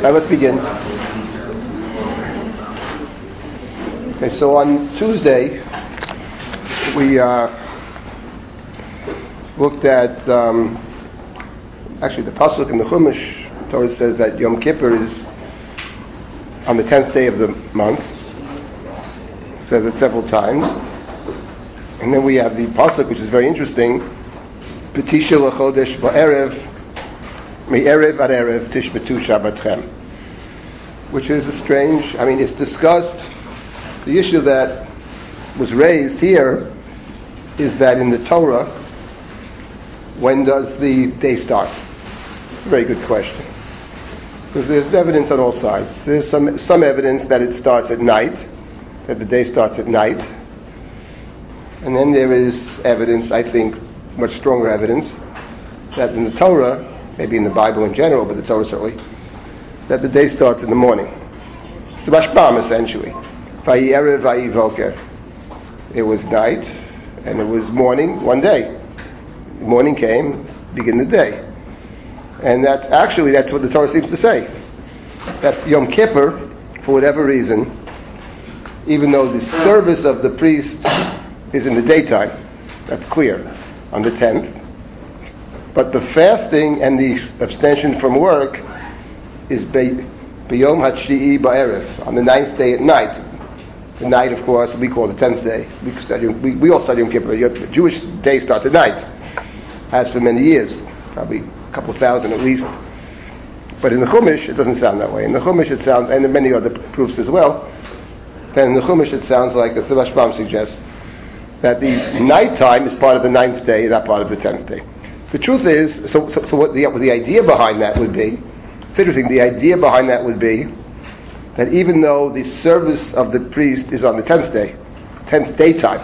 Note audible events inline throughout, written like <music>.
Right, let's begin. Okay, so on Tuesday, we uh, looked at um, actually the pasuk in the Chumash. Torah says that Yom Kippur is on the tenth day of the month. Says it several times, and then we have the pasuk, which is very interesting. Petisha lechodesh ba'erev Me'erev ad Erev Tishbetu Shabbatchem. Which is a strange, I mean, it's discussed. The issue that was raised here is that in the Torah, when does the day start? It's a very good question. Because there's evidence on all sides. There's some, some evidence that it starts at night, that the day starts at night. And then there is evidence, I think, much stronger evidence, that in the Torah, maybe in the Bible in general, but the Torah certainly, that the day starts in the morning. It's the Rashbam essentially. It was night, and it was morning one day. Morning came, begin the day. And that's actually, that's what the Torah seems to say. That Yom Kippur, for whatever reason, even though the service of the priests is in the daytime, that's clear, on the 10th, but the fasting and the abstention from work is Beyom Hatshi'i Ba'erev, on the ninth day at night. The night, of course, we call the tenth day. We, study, we, we all study Yom Kippur. The Jewish day starts at night, has for many years, probably a couple thousand at least. But in the Chumash, it doesn't sound that way. In the Chumash, it sounds, and in many other proofs as well, then in the Chumash, it sounds like, the Rashbam suggests, that the night time is part of the ninth day, not part of the tenth day. The truth is, so, so, so what, the, what the idea behind that would be, it's interesting, the idea behind that would be that even though the service of the priest is on the 10th day, 10th daytime,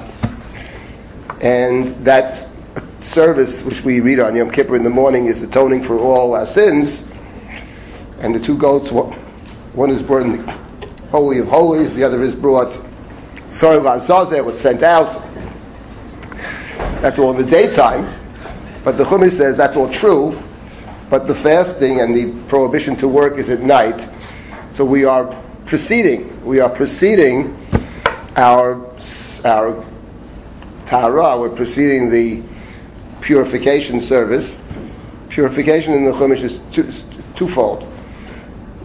and that service which we read on Yom Kippur in the morning is atoning for all our sins, and the two goats, one is brought in the Holy of Holies, the other is brought Se'ir Lazazel, was sent out. That's all in the daytime. But the Chumash says that's all true, but the fasting and the prohibition to work is at night. So we are proceeding. We are proceeding our our Tahara. We're proceeding the purification service. Purification in the Chumash is two, twofold.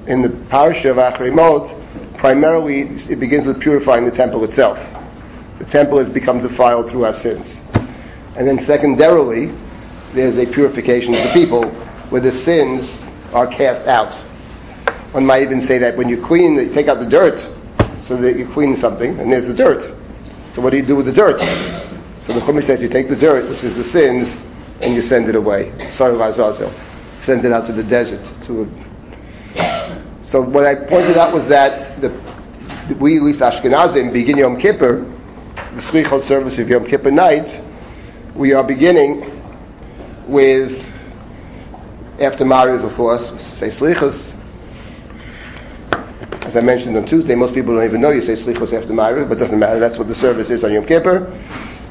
In the Parsha of Achrei primarily it begins with purifying the temple itself. The temple has become defiled through our sins. And then secondarily, there's a purification of the people where the sins are cast out. One might even say that when you clean, you take out the dirt so that you clean something, and there's the dirt. So what do you do with the dirt? So the Chumash says you take the dirt, which is the sins, and you send it away. Se'ir, Lazazel. Send it out to the desert. To a... So what I pointed out was that the, we, at least Ashkenazim, begin Yom Kippur, the Slichot service of Yom Kippur night, we are beginning with after Mariv, of course, say Slichos. As I mentioned on Tuesday, most people don't even know you say Slichos after Mariv, but it doesn't matter. That's what the service is on Yom Kippur.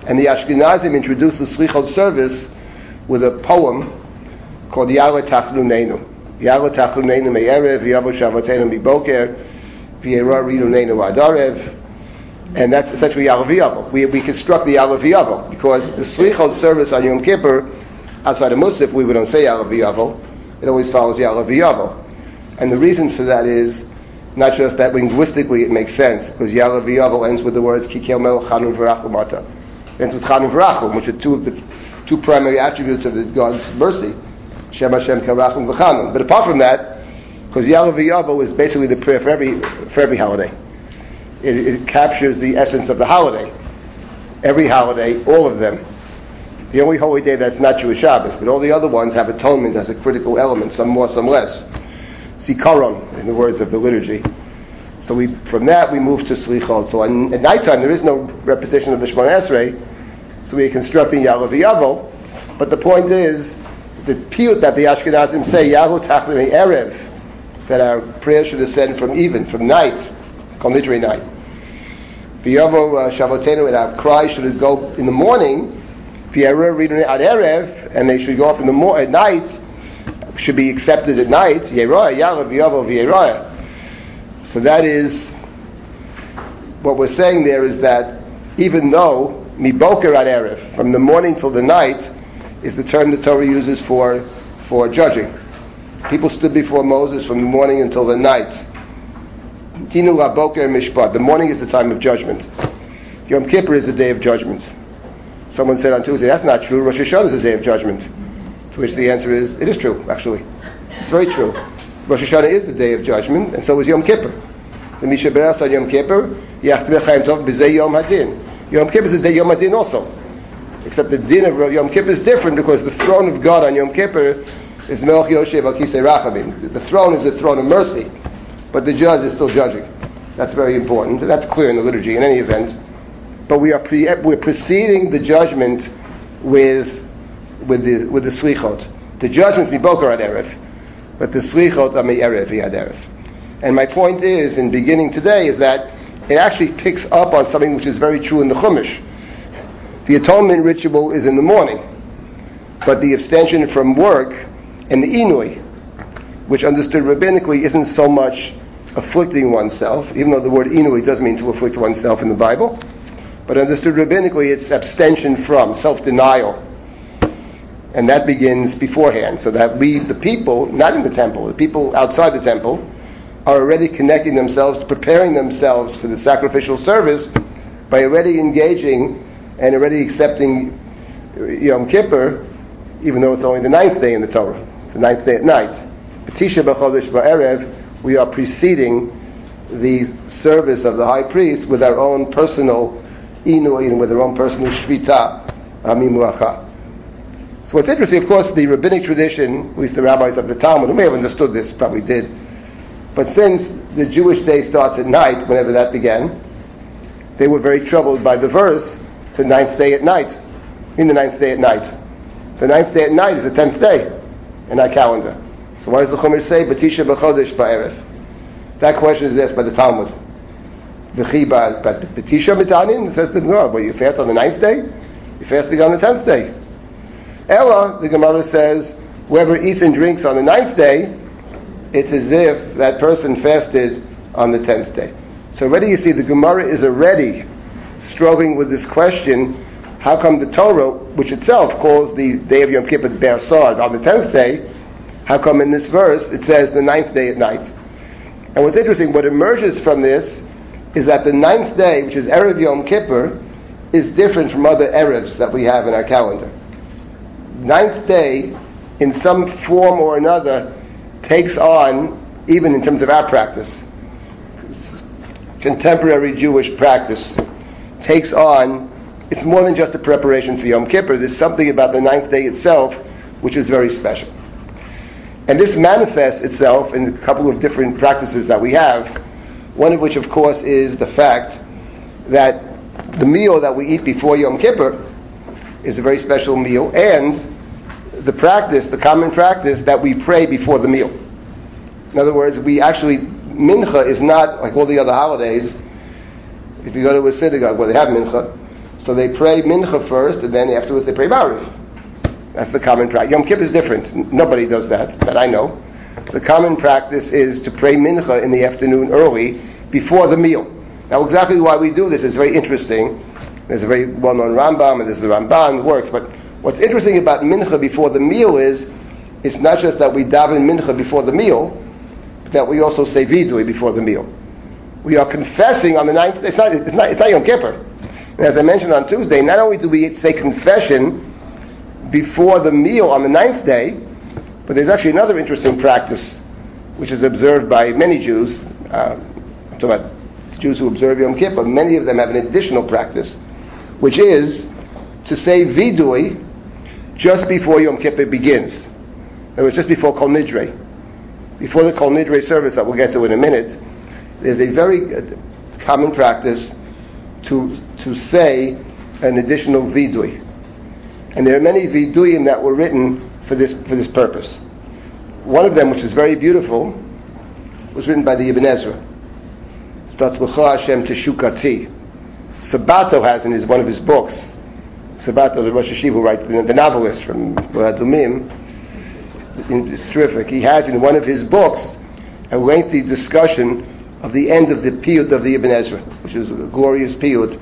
And the Ashkenazim introduced the Slichot service with a poem called Ya'aleh Tachlunenu. Ya'aleh Tachlunenu Me'erev, V'yavo Shavatenu Miboker, V'yera Rinunenu Adarev, and that's essentially Yalav We, we construct the Yalav because the Slichot service on Yom Kippur outside of Musaf, we don't say Yalav It always follows Yalav And the reason for that is not just that linguistically it makes sense, because Yalav ends with the words Kikel Mel Chanun Mata. Ends with Chanun V'rachum, which are two of the two primary attributes of the God's mercy. Shem Hashem Karachum. But apart from that, because Yalav is basically the prayer for every, for every holiday. It, it captures the essence of the holiday. Every holiday, all of them, the only holy day that's not Jewish Shabbos, but all the other ones have atonement as a critical element, some more, some less. Zikaron, in the words of the liturgy. So we, from that we move to Slichot. So on, at nighttime there is no repetition of the Shemoneh Esrei, so we are constructing Yalav Yavo. But the point is, the piyut that the Ashkenazim say, Yahu Tachlim Erev, that our prayer should ascend from even, from night, literary night. V'yavo uh, Shavotenu, and our cry should go in the morning, and they should go up in the mo- at night, should be accepted at night. So that is what we're saying there is that even though miboker ad erev, from the morning till the night, is the term the Torah uses for for judging. People stood before Moses from the morning until the night. The morning is the time of judgment. Yom Kippur is the day of judgment. Someone said on Tuesday, that's not true. Rosh Hashanah is the day of judgment. To which the answer is, it is true, actually. It's very true. Rosh Hashanah is the day of judgment, and so is Yom Kippur. The Misha Beras on Yom Kippur, Yom Hadin. Yom Kippur is the day Yom Hadin also. Except the din of Yom Kippur is different because the throne of God on Yom Kippur is Melech Yoshev Al Rachamim. The throne is the throne of mercy, but the judge is still judging. That's very important. That's clear in the liturgy in any event. But we are pre- we're preceding the judgment with with the with the slichot. The judgment's miboker ad erev, but the slichot are me'erev ad erev. And my point is, in beginning today, is that it actually picks up on something which is very true in the Chumash. The atonement ritual is in the morning, but the abstention from work and the inui, which understood rabbinically isn't so much afflicting oneself, even though the word inui does mean to afflict oneself in the Bible, but understood rabbinically it's abstention from, self-denial. And that begins beforehand, so that we, the people, not in the temple, the people outside the temple, are already connecting themselves, preparing themselves for the sacrificial service by already engaging and already accepting Yom Kippur, even though it's only the ninth day in the Torah. It's the ninth day at night. Patisha b'chodesh ba'erev, we are preceding the service of the high priest with our own personal inuin, with our own personal shvita, amimulacha. So what's interesting, of course, the rabbinic tradition, at least the rabbis of the Talmud, who may have understood this, probably did, but since the Jewish day starts at night, whenever that began, they were very troubled by the verse, the ninth day at night, in the ninth day at night. The ninth day at night is the tenth day in our calendar. So why does the Chumash say, Batisha b'chodesh ba'erev? That question is asked by the Talmud. V'chiba, but Batisha mitanin, says the Gemara, well, you fast on the ninth day? You're on the tenth day. Ella, the Gemara says, whoever eats and drinks on the ninth day, it's as if that person fasted on the tenth day. So already you see the Gemara is already struggling with this question, how come the Torah, which itself calls the day of Yom Kippur Ber Sod on the tenth day, how come in this verse it says the ninth day at night? And what's interesting, what emerges from this is that the ninth day, which is Erev Yom Kippur, is different from other Erevs that we have in our calendar. Ninth day, in some form or another, takes on, even in terms of our practice, contemporary Jewish practice, takes on, it's more than just a preparation for Yom Kippur. There's something about the ninth day itself which is very special. And this manifests itself in a couple of different practices that we have, one of which, of course, is the fact that the meal that we eat before Yom Kippur is a very special meal, and the practice, the common practice, that we pray before the meal. In other words, we actually, mincha is not like all the other holidays. If you go to a synagogue where they have mincha, so they pray mincha first, and then afterwards they pray Mariv. That's the common practice. Yom Kippur is different. Nobody does that, that I know. The common practice is to pray mincha in the afternoon early before the meal. Now, exactly why we do this is very interesting. There's a very well-known Rambam, and there's the Ramban works, but What's interesting about mincha before the meal is it's not just that we daven mincha before the meal, but that we also say vidui before the meal. We are confessing on the ninth. It's not. It's not. It's not Yom Kippur. And as I mentioned on Tuesday, not only do we say confession before the meal on the ninth day, but there's actually another interesting practice which is observed by many Jews. Uh, I'm talking about Jews who observe Yom Kippur. Many of them have an additional practice, which is to say vidui just before Yom Kippur begins. It was just before Kol Nidre. Before the Kol Nidre service that we'll get to in a minute, there's a very common practice to, to say an additional vidui. And there are many viduyim that were written for this, for this purpose. One of them, which is very beautiful, was written by the Ibn Ezra. It starts with Hashem Teshukati. Sabato has in his, one of his books Sabato, the Rosh Yeshiva who writes, the, the novelist from Adumim, it's terrific. He has in one of his books a lengthy discussion of the end of the piyut of the Ibn Ezra, which is a glorious piyut,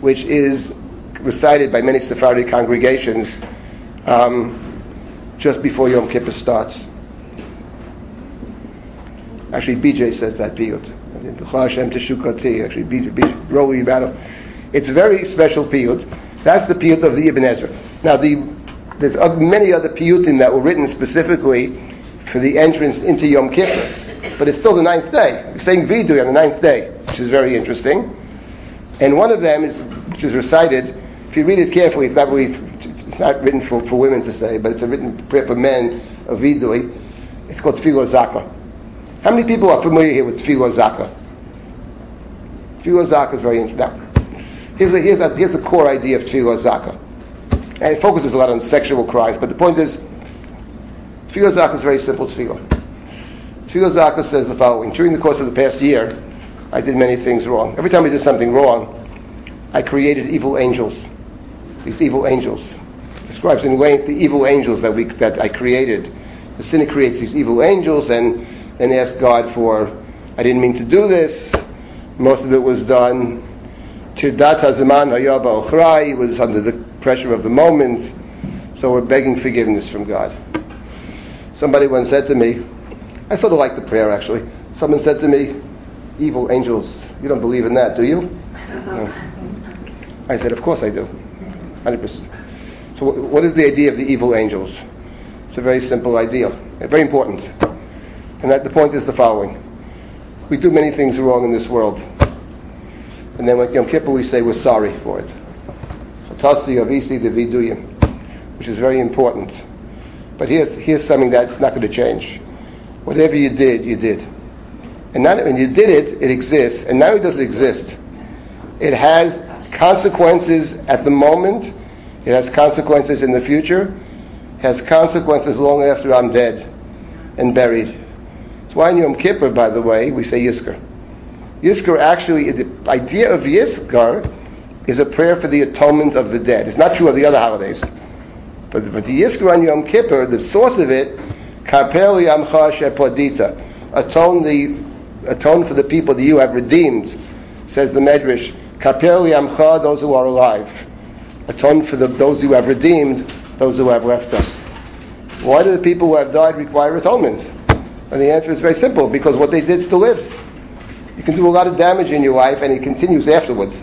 which is recited by many Sephardi congregations um, just before Yom Kippur starts. Actually, BJ says that piyut. Actually, BJ, BJ Roly Matalon. It's a very special piyut. That's the piyut of the Ibn Ezra. Now, the, there's many other piyutim that were written specifically for the entrance into Yom Kippur, but it's still the ninth day. We're saying Vidui on the ninth day, which is very interesting. And one of them is, which is recited. If you read it carefully, it's not really, not written for, for women to say, but it's a written prayer for men of Vidui. It's called Tfilah Zaka. How many people are familiar here with Tfilah Zaka? Tfilah Zaka is very interesting. Now, here's, the, here's, the, here's the core idea of Tfilah Zaka. And it focuses a lot on sexual cries, but the point is, Tfilah Zaka is very simple tefillah. Tfilah Zaka says the following. During the course of the past year, I did many things wrong. Every time I did something wrong, I created evil angels. These evil angels. Describes in length the evil angels that, we, that I created. The sinner creates these evil angels and then asks God for, I didn't mean to do this. Most of it was done. To Tirdat Hazaman Hayaba Ochrai was under the pressure of the moment. So we're begging forgiveness from God. Somebody once said to me, I sort of like the prayer actually. Someone said to me, evil angels, you don't believe in that, do you? No. <laughs> I said, of course I do. 100%. So what is the idea of the evil angels? It's a very simple idea, very important. And that the point is the following. We do many things wrong in this world. And then when Yom Kippur we say we're sorry for it which is very important. But here's, here's something that's not going to change. Whatever you did, you did. And now when you did it, it exists. And now it doesn't exist. It has consequences at the moment. It has consequences in the future. Has consequences long after I'm dead and buried. That's why in Yom Kippur, by the way, we say Yizkor. Yizkor actually, the idea of Yizkor is a prayer for the atonement of the dead. It's not true of the other holidays. But, but the Yizkor on Yom Kippur, the source of it, Kaper Yamcha Shepodita, atone the atone for the people that you have redeemed, says the Medrash. Kaper Yamcha, those who are alive. Atone for the, those who have redeemed, those who have left us. Why do the people who have died require atonement? And the answer is very simple, because what they did still lives. You can do a lot of damage in your life, and it continues afterwards.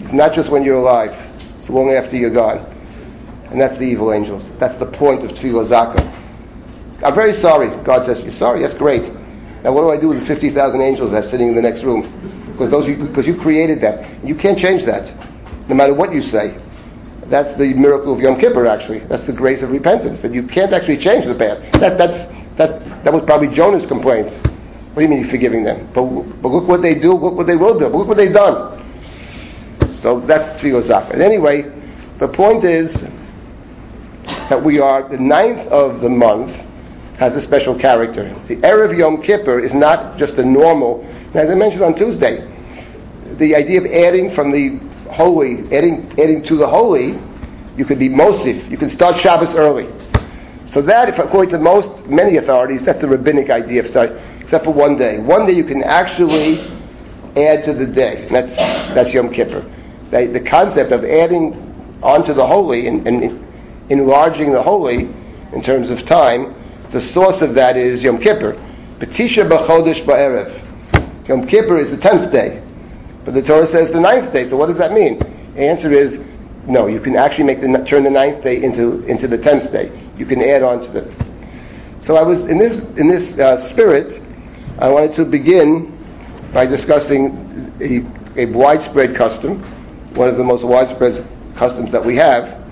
It's not just when you're alive, it's long after you're gone. And that's the evil angels. That's the point of Tfilah Zaka. I'm very sorry. God says, You're sorry? That's great. Now, what do I do with the 50,000 angels that's sitting in the next room? Because, those you, because you created that. You can't change that, no matter what you say. That's the miracle of Yom Kippur, actually. That's the grace of repentance. That you can't actually change the past. That, that's, that, that was probably Jonah's complaint. What do you mean you're forgiving them? But, but look what they do, look what they will do, look what they've done. So that's Tfilah. And anyway, the point is that we are, the ninth of the month has a special character. The Erev Yom Kippur is not just a normal, as I mentioned on Tuesday, the idea of adding from the holy, adding, adding to the holy, you could be Mosif, you can start Shabbos early. So that, if according to most, many authorities, that's the rabbinic idea of starting, except for one day. One day you can actually add to the day, that's, that's Yom Kippur the, the concept of adding onto the holy and, and enlarging the holy in terms of time, the source of that is Yom Kippur. Betisha b'chodesh ba'erev. Yom Kippur is the tenth day, but the Torah says the ninth day. So what does that mean? The answer is no. You can actually make the turn the ninth day into into the tenth day. You can add on to this. So I was in this in this uh, spirit. I wanted to begin by discussing a, a widespread custom one of the most widespread customs that we have,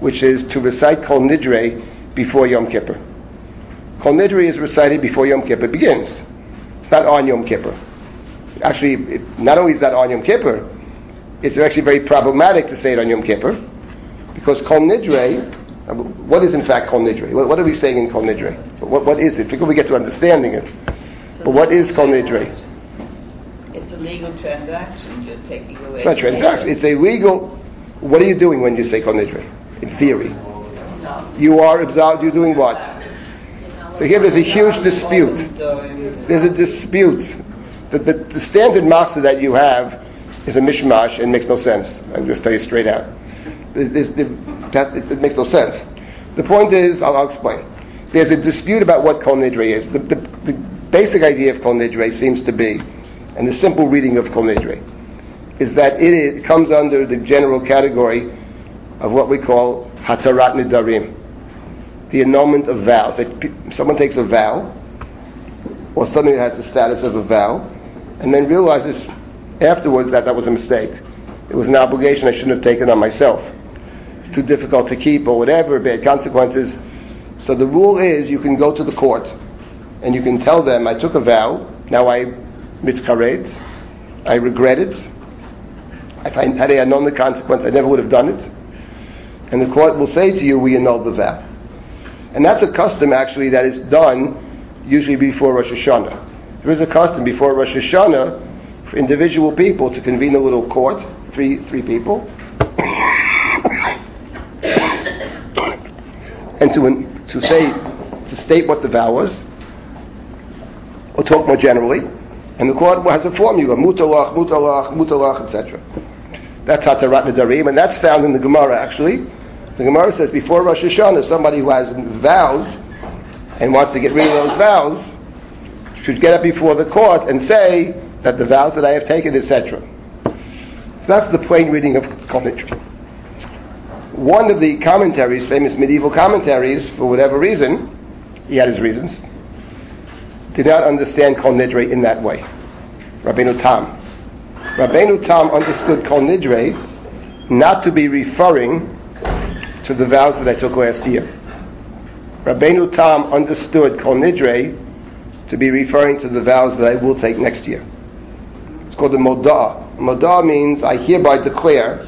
which is to recite Kol Nidre before Yom Kippur. Kol Nidre is recited before Yom Kippur begins. It's not on Yom Kippur. Actually, it, not only is that on Yom Kippur, it's actually very problematic to say it on Yom Kippur, because Kol Nidre, uh, what is in fact Kol Nidre? What, what, are we saying in Kol Nidre? What, what is it? Before we get to understanding it. But what is Kol Nidre? It's a legal transaction. You're taking away. It's not transaction. It's a legal. What are you doing when you say kol nidre? In theory, No. you are absolved. You're doing what? So here there's a huge dispute. There's a dispute. The, the, the standard master that you have is a mishmash and makes no sense. I'll just tell you straight out. That, it, it, makes no sense. The point is, I'll, I'll, explain. There's a dispute about what Kol Nidre is. The, the, the basic idea of Kol Nidre seems to be, and the simple reading of Kol Nidre, is that it, is, it comes under the general category of what we call Hatarat Nidarim, the annulment of vows. That someone takes a vow, or something that has the status of a vow, and then realizes afterwards that that was a mistake. It was an obligation I shouldn't have taken on myself. It's too difficult to keep, or whatever, bad consequences. So the rule is you can go to the court, and you can tell them, I took a vow, now I mitkaret, I regret it, if I, had I known the consequence, I never would have done it. And the court will say to you, we annul the vow. And that's a custom actually that is done usually before Rosh Hashanah. There is a custom before Rosh Hashanah for individual people to convene a little court, three, three people, <coughs> and to, to say, to state what the vow was, or talk more generally. And the court has a formula, mutalach, mutalach, mutalach, etc. That's Hatarat Nidarim, and that's found in the Gemara actually. The Gemara says before Rosh Hashanah, somebody who has vows and wants to get rid of those vows should get up before the court and say that the vows that I have taken, etc. So that's the plain reading of Kol One of the commentaries, famous medieval commentaries, for whatever reason, he had his reasons, did not understand Kol Nidre in that way. Rabbeinu Tam. Rabbeinu Tam understood Kol Nidre not to be referring to the vows that I took last year. Rabbeinu Tam understood Kol Nidre to be referring to the vows that I will take next year. It's called the Modah. Modah means I hereby declare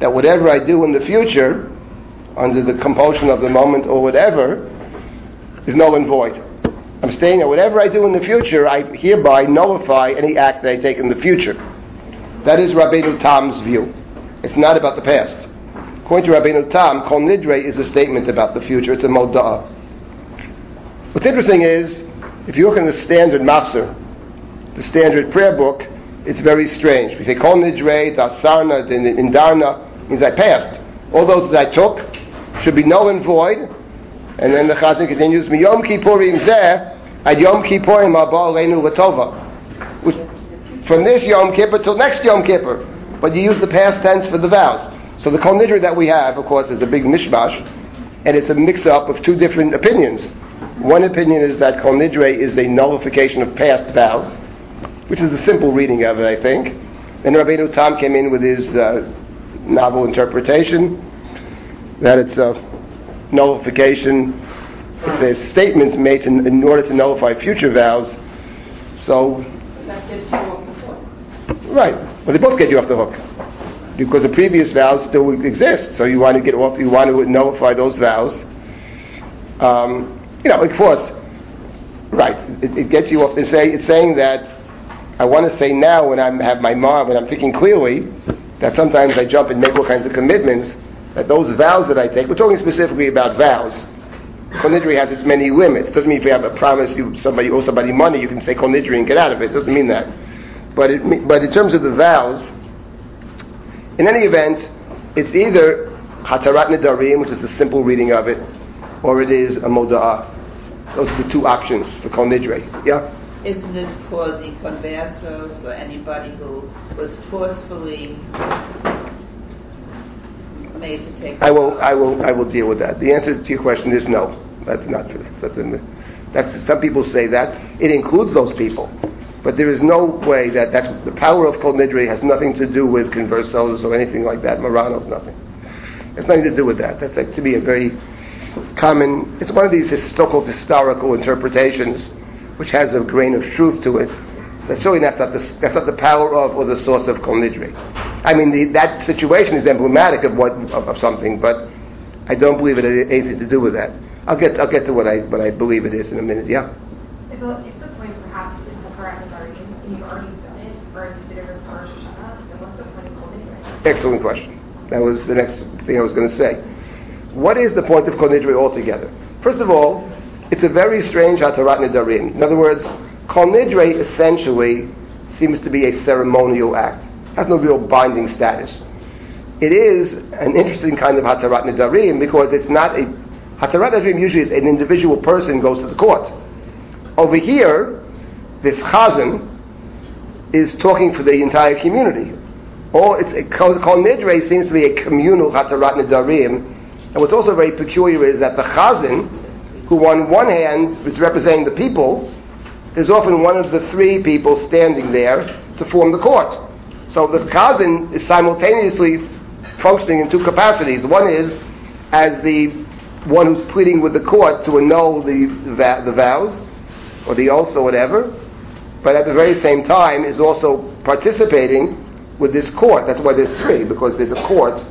that whatever I do in the future, under the compulsion of the moment or whatever, is null and void. I'm saying that whatever I do in the future, I hereby nullify any act that I take in the future. That is Rabbeinu Tam's view. It's not about the past. According to Rabbeinu Tam, Kol Nidre is a statement about the future. It's a moda'ah. What's interesting is, if you look in the standard Machzor, the standard prayer book, it's very strange. We say Kol Nidre, Dasarna, Indarna, means I passed. All those that I took should be null and void. And then the Chazan continues, Mi Yom Kippurim zeh, ad Yom Kippurim abba aleinu latova. From this Yom Kippur till next Yom Kippur. But you use the past tense for the vows. So the Kol Nidre that we have, of course, is a big mishmash, and it's a mix-up of two different opinions. One opinion is that Kol Nidre is a nullification of past vows, which is a simple reading of it, I think. Then Rabbeinu Tam came in with his uh, novel interpretation that it's a nullification, it's a statement made in, in order to nullify future vows. So Right. Well, they both get you off the hook because the previous vows still exist. So you want to get off. You want to nullify those vows. Um, you know, of course, right? It, it, gets you off. They say it's saying that I want to say now when I have my mom when I'm thinking clearly that sometimes I jump and make all kinds of commitments. That those vows that I take, we're talking specifically about vows. Kol Nidre has its many limits. Doesn't mean if you have a promise, you somebody owe somebody money, you can say Kol Nidre and get out of it. Doesn't mean that. But, it, but in terms of the vows, in any event, it's either Hatarat Nidarim, which is a simple reading of it, or it is a Moda'ah. Those are the two options for Kol Nidre. Yeah? Isn't it for the conversos or anybody who was forcefully made to take? I will. I will. I will deal with that. The answer to your question is no. That's not true. That's, that's some people say that it includes those people. But there is no way that that's the power of Kol Nidre has nothing to do with conversos or anything like that. Marrano's nothing. It's nothing to do with that. That's like, to me a very common. It's one of these so-called historical interpretations, which has a grain of truth to it. That's certainly that's not the, that's not the power of or the source of Kol Nidre. I mean, the, that situation is emblematic of what of, of, something, but I don't believe it has anything to do with that. I'll get I'll get to what I what I believe it is in a minute. Yeah. If, uh, if the point perhaps is the correct authority you've already done it, or it's considered a Rosh Hashanah, then what's the point of Kol Nidre? Excellent question. That was the next thing I was going to say. What is the point of Kol Nidre altogether? First of all, It's a very strange Hatarat Nidarim. In other words, Kol Nidre essentially seems to be a ceremonial act. It has no real binding status. It is an interesting kind of Hatarat Nidarim because it's not a Hatarat Nidarim usually is an individual person goes to the court. Over here, this Chazan is talking for the entire community. Or it's a Kol Nidre seems to be a communal Hatarat Nidarim. And what's also very peculiar is that the Chazan, who on one hand is representing the people, is often one of the three people standing there to form the court. So the Chazan is simultaneously functioning in two capacities. One is as the one who's pleading with the court to annul the, the, vows, or the oaths or whatever, but at the very same time is also participating with this court. That's why there's three, because there's a court,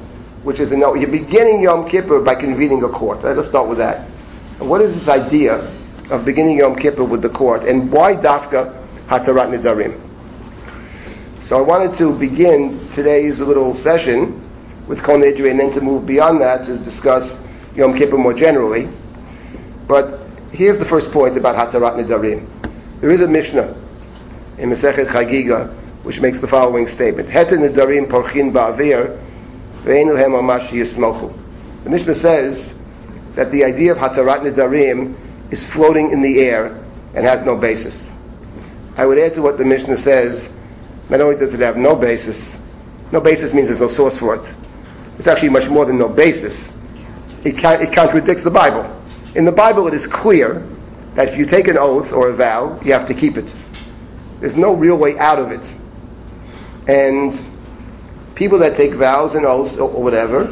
which is a no. You're beginning Yom Kippur by convening a court. Let's start with that. What is this idea of beginning Yom Kippur with the court, and why Dafka Hatarat Nidarim? So I wanted to begin today's little session with Kol Nidre, and then to move beyond that to discuss Yom Kippur more generally. But here's the first point about Hatarat Nidarim. There is a Mishnah in Masechet Chagiga which makes the following statement: Heter Nidarim Porchin Ba'avir The Mishnah says that the idea of Hatarat Nidarim is floating in the air and has no basis. I would add to what the Mishnah says. Not only does it have no basis, no basis means there's no source for it. It's actually much more than no basis. It, it contradicts the Bible. In the Bible, it is clear that if you take an oath or a vow, you have to keep it. There's no real way out of it. And people that take vows and oaths or whatever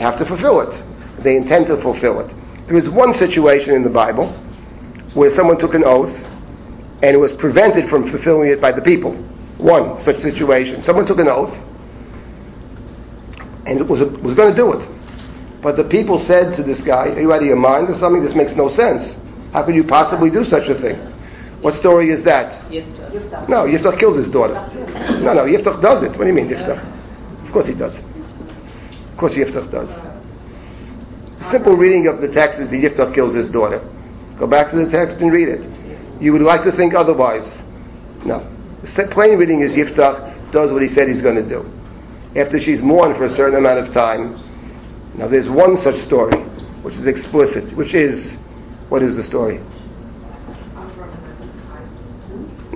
have to fulfill it. They intend to fulfill it. There is one situation in the Bible where someone took an oath and it was prevented from fulfilling it by the people. One such situation. Someone took an oath and was, was going to do it. But the people said to this guy, Are you out of your mind or something? This makes no sense. How could you possibly do such a thing? What story is that? Yiftach. No, Yiftach kills his daughter. No, no, Yiftach does it. What do you mean, Yiftach? Of course he does. Of course Yiftach does. The simple reading of the text is that Yiftach kills his daughter. Go back to the text and read it. You would like to think otherwise. No. The plain reading is Yiftach does what he said he's going to do. After she's mourned for a certain amount of time, now there's one such story which is explicit, which is, what is the story?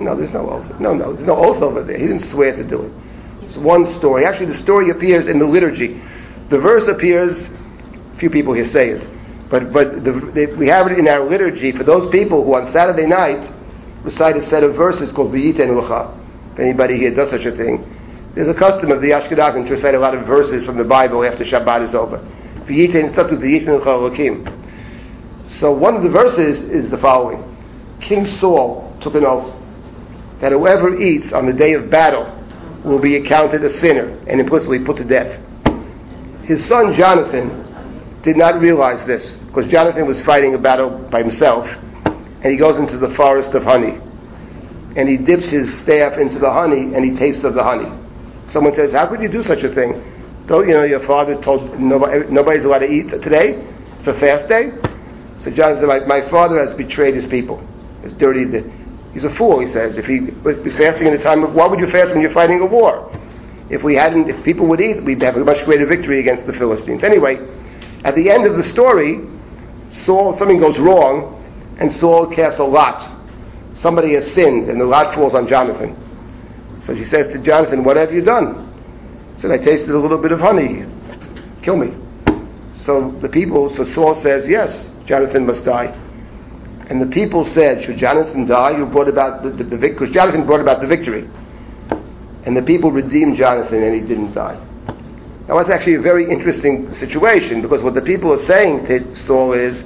No, there's no oath. No, no, there's no oath over there. He didn't swear to do it. It's one story. Actually, the story appears in the liturgy. The verse appears, few people here say it, but, but the, the, we have it in our liturgy for those people who on Saturday night recite a set of verses called V'yiten Lucha. If anybody here does such a thing, there's a custom of the Ashkenazim to recite a lot of verses from the Bible after Shabbat is over. V'yiten, something V'yiten Lucha. So one of the verses is the following. King Saul took an oath that whoever eats on the day of battle will be accounted a sinner and implicitly put to death. His son Jonathan did not realize this because Jonathan was fighting a battle by himself and he goes into the forest of honey and he dips his staff into the honey and he tastes of the honey. Someone says, How could you do such a thing? Don't you know your father told nobody, nobody's allowed to eat today? It's a fast day. So John said, my, my father has betrayed his people. It's dirty. He's a fool, he says. If he would be fasting in a time of, why would you fast when you're fighting a war? If we hadn't, if people would eat, we'd have a much greater victory against the Philistines. Anyway, at the end of the story, Saul, something goes wrong, and Saul casts a lot. Somebody has sinned, and the lot falls on Jonathan. So she says to Jonathan, What have you done? He said, I tasted a little bit of honey. Kill me. So the people, so Saul says, Yes, Jonathan must die. And the people said, Should Jonathan die? You brought about the, the, the because Jonathan brought about the victory. And the people redeemed Jonathan, and he didn't die. Now, that's actually a very interesting situation because what the people are saying to Saul is,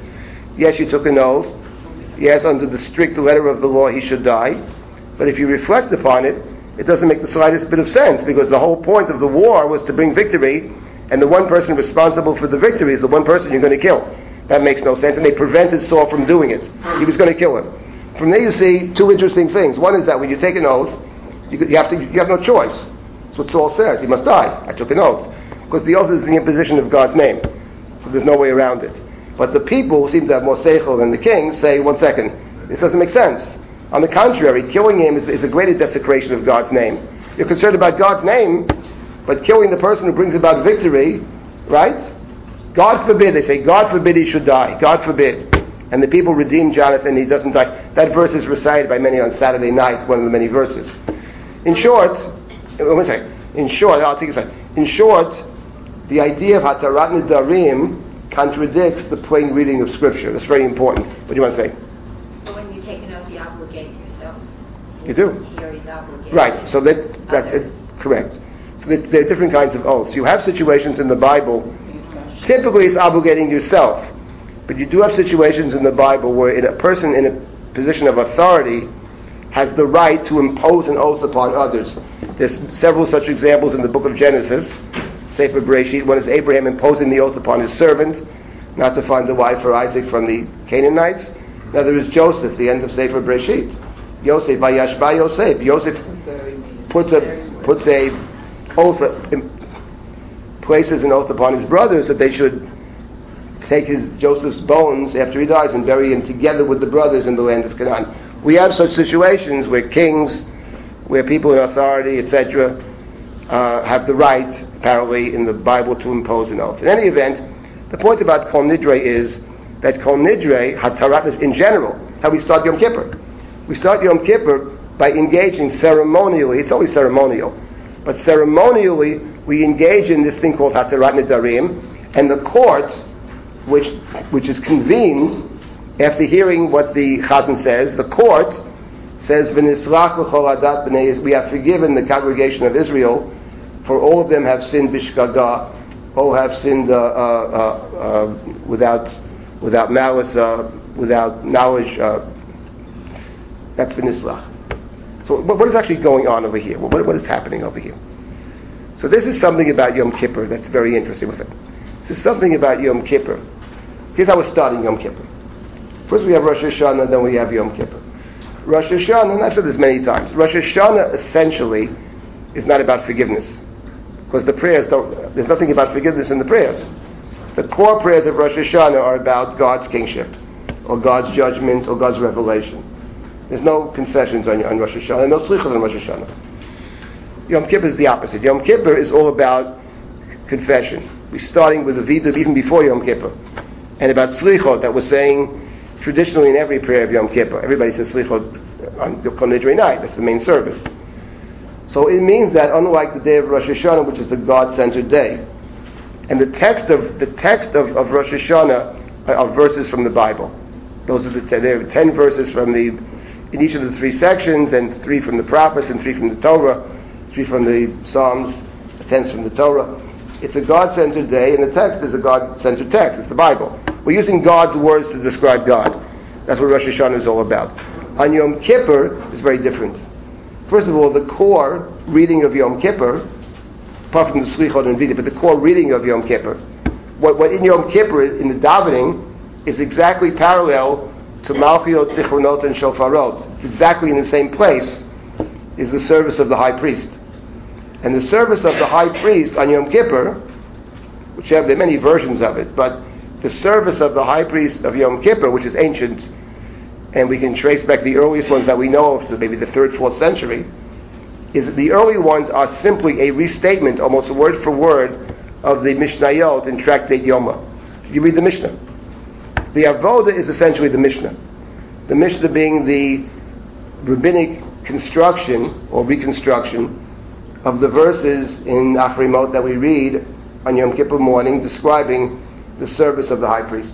Yes, you took an oath. Yes, under the strict letter of the law, he should die. But if you reflect upon it, it doesn't make the slightest bit of sense because the whole point of the war was to bring victory, and the one person responsible for the victory is the one person you're going to kill. That makes no sense, and they prevented Saul from doing it. He was going to kill him. From there, you see two interesting things. One is that when you take an oath, you, have to you have no choice. That's what Saul says. He must die. I took an oath because the oath is the imposition of God's name, so there's no way around it. But the people who seem to have more seichel than the king say, one second, this doesn't make sense. On the contrary, killing him is, is a greater desecration of God's name. You're concerned about God's name, but killing the person who brings about victory, right? God forbid, they say, God forbid he should die. God forbid. And the people redeem Jonathan, he doesn't die. That verse is recited by many on Saturday night, one of the many verses. In short, uh, one second. In short, I'll take a second. In short, the idea of Hatarat Nidarim contradicts the plain reading of Scripture. That's very important. What do you want to say? But when you take an oath, you obligate yourself. You do. Right. So that that's it, correct. So there are different kinds of oaths. You have situations in the Bible. Typically, it's obligating yourself, but you do have situations in the Bible where in a person in a position of authority has the right to impose an oath upon others. There's several such examples in the book of Genesis, Sefer Bereshit. One is Abraham imposing the oath upon his servant not to find a wife for Isaac from the Canaanites. Another is Joseph, the end of Sefer Bereshit. Yosef, Vayashba Yosef. Yosef puts a puts a oath, uh, places an oath upon his brothers that they should take his Joseph's bones after he dies and bury him together with the brothers in the land of Canaan. We have such situations where kings, where people in authority, etc., uh, have the right, apparently, in the Bible to impose an oath. In any event, the point about Kol Nidre is that Kol Nidre, Hatarat, in general, how we start Yom Kippur. We start Yom Kippur by engaging ceremonially, it's always ceremonial, but ceremonially we engage in this thing called Hatarat Nidarim, and the court, which, which is convened after hearing what the Chazan says, the court says, "V'nislach l'chol adat b'nei we have forgiven the congregation of Israel, for all of them have sinned bishgaga, all have sinned uh, uh, uh, without, without malice, uh, without knowledge. Uh, that's v'nislach. So what, what is actually going on over here? What, what is happening over here? So this is something about Yom Kippur that's very interesting. This is something about Yom Kippur. Here's how we're starting Yom Kippur. First we have Rosh Hashanah, then we have Yom Kippur. Rosh Hashanah, and I've said this many times, Rosh Hashanah essentially is not about forgiveness. Because the prayers don't, there's nothing about forgiveness in the prayers. The core prayers of Rosh Hashanah are about God's kingship, or God's judgment, or God's revelation. There's no confessions on, on Rosh Hashanah, no slichas on Rosh Hashanah. Yom Kippur is the opposite. Yom Kippur is all about confession. We're starting with the Vidav even before Yom Kippur. And about slichot that we're saying traditionally in every prayer of Yom Kippur. Everybody says slichot on Kol Nidre night. That's the main service. So it means that unlike the day of Rosh Hashanah, which is the God-centered day, and the text of the text of, of Rosh Hashanah are, are verses from the Bible. Those are the ten, there are ten verses from the in each of the three sections, and three from the prophets, and three from the Torah, three from the Psalms, ten from the Torah. It's a God-centered day, and the text is a God-centered text. It's the Bible. We're using God's words to describe God. That's what Rosh Hashanah is all about. On Yom Kippur, it's very different. First of all, the core reading of Yom Kippur, apart from the Slichot and Vidah, but the core reading of Yom Kippur, what, what in Yom Kippur is, in the davening, is exactly parallel to Malchiot, Zichronot, and Shofarot. It's exactly in the same place is the service of the high priest. And the service of the high priest on Yom Kippur, which have, there many versions of it, but the service of the high priest of Yom Kippur, which is ancient, and we can trace back the earliest ones that we know of to maybe the third, fourth century, is the early ones are simply a restatement, almost word for word, of the Mishnayot in Tractate Yoma. You read the Mishnah. The Avoda is essentially the Mishnah. The Mishnah being the rabbinic construction or reconstruction of the verses in Acharei Mot that we read on Yom Kippur morning describing the service of the high priest.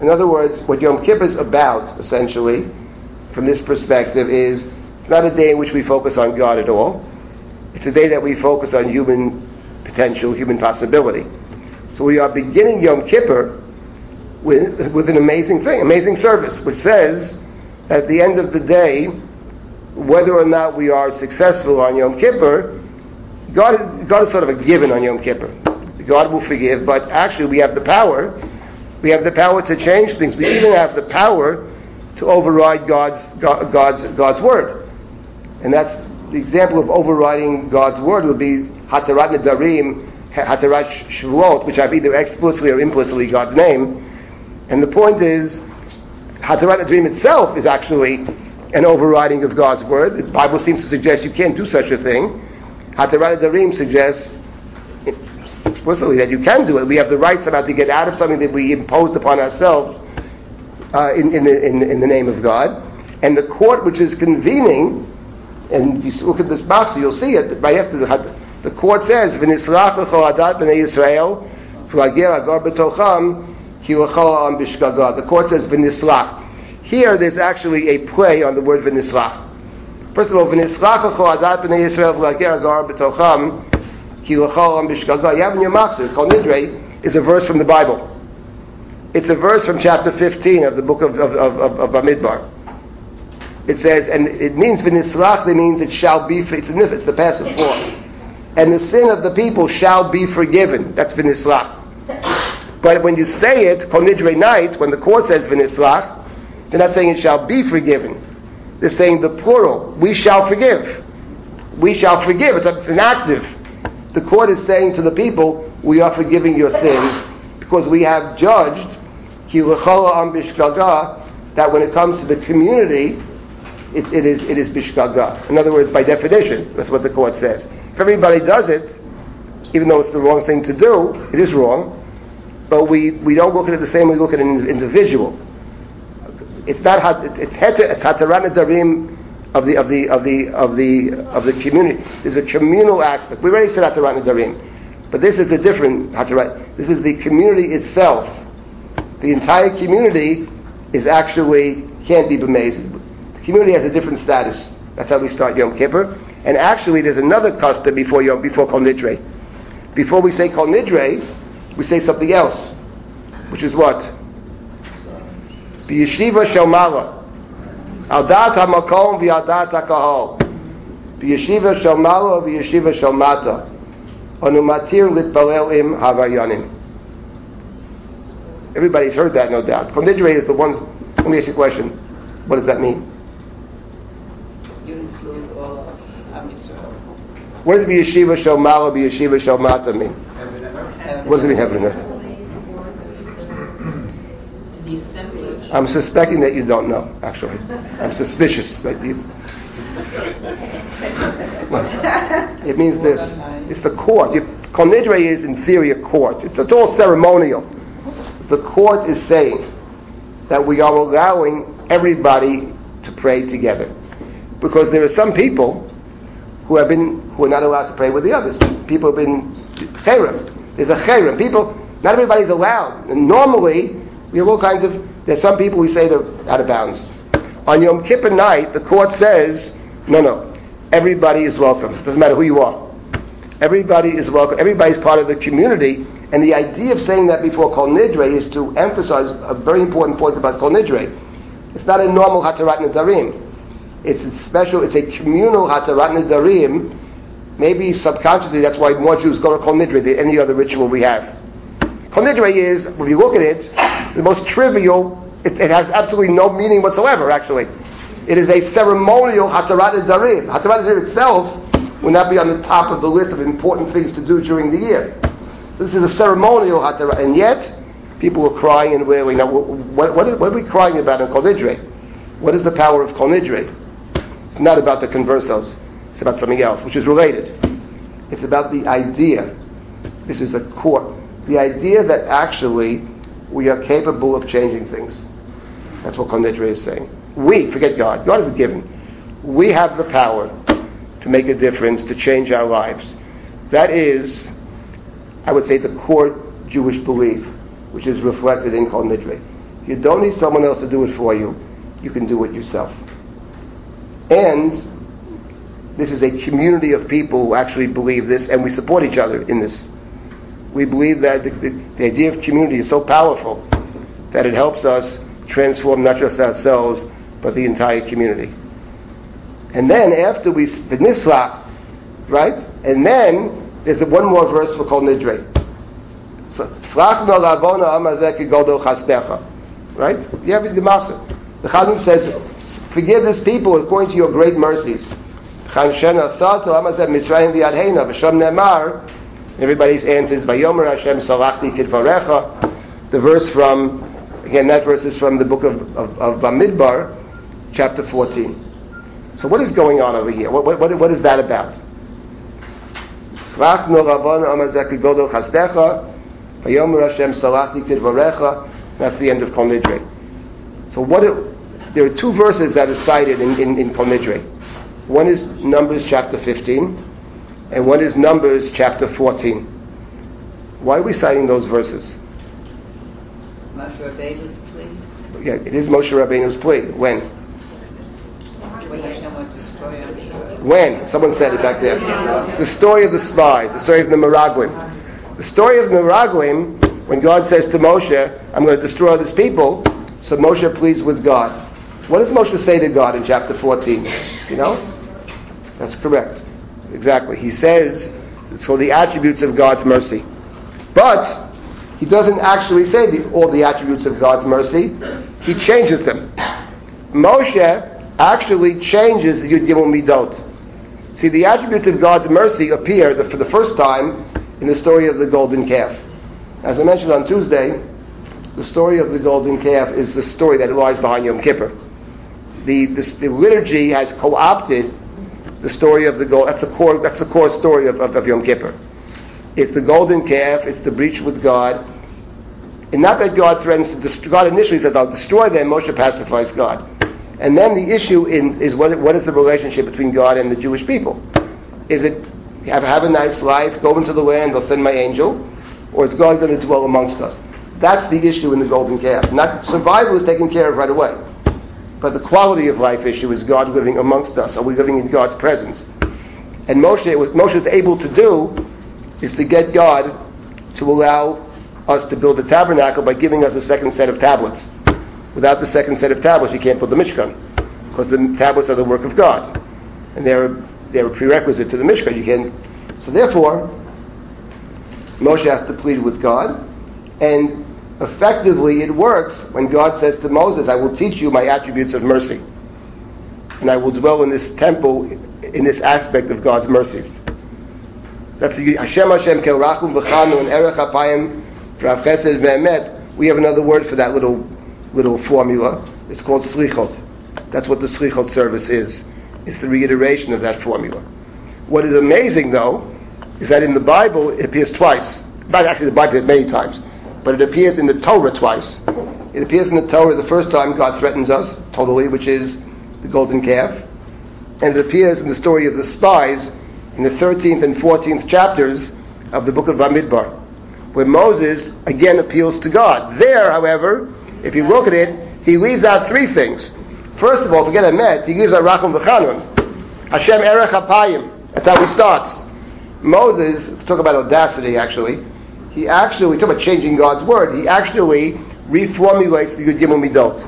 In other words, what Yom Kippur is about, essentially, from this perspective, is it's not a day in which we focus on God at all. It's a day that we focus on human potential, human possibility. So we are beginning Yom Kippur with, with an amazing thing, amazing service, which says at the end of the day, whether or not we are successful on Yom Kippur, God, God is sort of a given on Yom Kippur. God will forgive, but actually we have the power. We have the power to change things. We even have the power to override God's, God's, God's word. And that's the example of overriding God's word would be Hatarat Nedarim, Hatarat Shavuot, which have either explicitly or implicitly God's name. And the point is, Hatarat Nidarim itself is actually an overriding of God's word. The Bible seems to suggest you can't do such a thing. Hatarat Nidarim suggests explicitly that you can do it. We have the right somehow to get out of something that we imposed upon ourselves uh, in, in, the, in, in the name of God. And the court which is convening, and you look at this box, you'll see it right after the, the court says, "V'nislach adat b'nei Yisrael v'lager agar b'tocham ki am bishgaga." The court says. Here, there's actually a play on the word "v'nislach." First of all, "v'nislach adat b'nei Yisrael v'lager agar b'tocham ki am bishgaga." You have in your machzor, Kol Nidre, is a verse from the Bible. It's a verse from chapter 15 of the book of, of, of, of, Bamidbar. It says, and it means v'nislach, it means it shall be, it's, it's the passive form. And the sin of the people shall be forgiven. That's v'nislach. But when you say it, Kol Nidre night, when the court says v'nislach, they're not saying it shall be forgiven. They're saying the plural, we shall forgive. We shall forgive. It's, a, it's an active. The court is saying to the people, we are forgiving your sins because we have judged that when it comes to the community, it, it is it is bishgaga. In other words, by definition, that's what the court says. If everybody does it, even though it's the wrong thing to do, it is wrong. But we, we don't look at it the same way we look at an individual. It's not it's it's hataran of the of the of the of the of the community. There's a communal aspect. We already said Hatarat Nidarim, but this is a different hataran. This is the community itself. The entire community is actually can't be bemazed The community has a different status. That's how we start Yom Kippur. And actually, there's another custom before Yom, before Kol Nidre. Before we say Kol Nidre, we say something else, which is what? B'yeshiva shel mala. Al dat ha'makom v'al dat ha'kahol. B'yeshiva shel mala v'yeshiva shel mata. Onu matir litpalel im havayanim. Everybody's heard that, no doubt. Kol Nidre is the one, let me ask you a question. What does that mean? you include all of What does yeshiva shel mala yeshiva shel mata mean? What does it mean heaven and earth? I'm suspecting that you don't know, actually. I'm suspicious that you. it means this. It's the court. Kol Nidre is, in theory, a court. It's, it's all ceremonial. The court is saying that we are allowing everybody to pray together. Because there are some people who have been who are not allowed to pray with the others. People have been cherem. There's a cherem. People, not everybody's allowed. And normally, we have all kinds of. There's some people we say they're out of bounds. On Yom Kippur night, the court says, no, no, everybody is welcome. It doesn't matter who you are. Everybody is welcome. Everybody's part of the community. And the idea of saying that before Kol Nidre is to emphasize a very important point about Kol Nidre. It's not a normal Hatarat Nidarim. It's a special, it's a communal Hatarat Nidarim. Maybe subconsciously that's why more Jews go to Kol Nidre than any other ritual we have. Nidre is, when you look at it, the most trivial, it, it has absolutely no meaning whatsoever, actually. It is a ceremonial Hatarat Nidarim. Hatarat Nidarim itself will not be on the top of the list of important things to do during the year. So this is a ceremonial Hatarat, and yet, people are crying and wailing. Now, what, what, are, what are we crying about in Kol Nidre? What is the power of Kol Nidre? It's not about the conversos. It's about something else, which is related. It's about the idea. This is a core. The idea that actually we are capable of changing things. That's what Kol is saying. We, forget God. God is a given. We have the power to make a difference, to change our lives. That is, I would say, the core Jewish belief, which is reflected in Kol. You don't need someone else to do it for you. You can do it yourself. And this is a community of people who actually believe this, and we support each other in this. We believe that the, the, the idea of community is so powerful that it helps us transform not just ourselves, but the entire community. And then after we, the Nisla, right? And then there's the one more verse for Kol Nidre. Right? You have the Masa. The Chazan says, Forgive this people according to your great mercies. Everybody's answers, Vayomer Hashem Salachti Kidvarecha, the verse from Again, that verse is from the book of, of, of Bamidbar, chapter 14. So what is going on over here? What, what, what, is that about? That's the end of Kol. So what? It, there are two verses that are cited in, in, in. One is Numbers chapter 15, and one is Numbers chapter 14. Why are we citing those verses? It's Moshe Rabbeinu's plea. Yeah, it is Moshe Rabbeinu's plea. When? When Hashem would destroy Israel. When? Someone said it back there. The story of the spies, the story of the Meraglim. The story of the Meraglim, when God says to Moshe, I'm going to destroy this people, so Moshe pleads with God. What does Moshe say to God in chapter 14? You know? That's correct. Exactly. He says, it's the attributes of God's mercy. But he doesn't actually say the, all the attributes of God's mercy. He changes them. Moshe actually changes the Yud Gimel Midot. See, the attributes of God's mercy appear for the first time in the story of the golden calf. As I mentioned on Tuesday, the story of the golden calf is the story that lies behind Yom Kippur. The, the, the liturgy has co-opted the story of the gold. That's the core. That's the core story of, of, of Yom Kippur. It's the golden calf. It's the breach with God. And not that God threatens to destroy. God initially says, "I'll destroy them." Moshe pacifies God, and then the issue in, is what, what is the relationship between God and the Jewish people? Is it have have a nice life, go into the land, I'll send my angel, or is God going to dwell amongst us? That's the issue in the golden calf. Not survival is taken care of right away. But the quality of life issue is God living amongst us. Are we living in God's presence? And Moshe, what Moshe is able to do is to get God to allow us to build the tabernacle by giving us a second set of tablets. Without the second set of tablets, you can't build the Mishkan, because the tablets are the work of God, and they're they're a prerequisite to the Mishkan. You can, so therefore, Moshe has to plead with God, and effectively it works when God says to Moses, I will teach you my attributes of mercy. And I will dwell in this temple in this aspect of God's mercies. That's the Hashem Hashem Apayim V'rav Chesed. We have another word for that little little formula. It's called Slichot. That's what the Slichot service is. It's the reiteration of that formula. What is amazing, though, is that in the Bible it appears twice. But actually, the Bible appears many times but it appears in the Torah twice. It appears in the Torah the first time God threatens us totally, which is the golden calf, and it appears in the story of the spies in the 13th and 14th chapters of the book of Bamidbar, where Moses again appeals to God. There, however, if you look at it, he leaves out three things. First of all, forget Emet, he leaves out Rachum V'chanun. Hashem Erech Apayim. That's how he starts. Moses, talk about audacity actually, he actually, we talk about changing God's word, he actually reformulates the Yud Gimel Midot.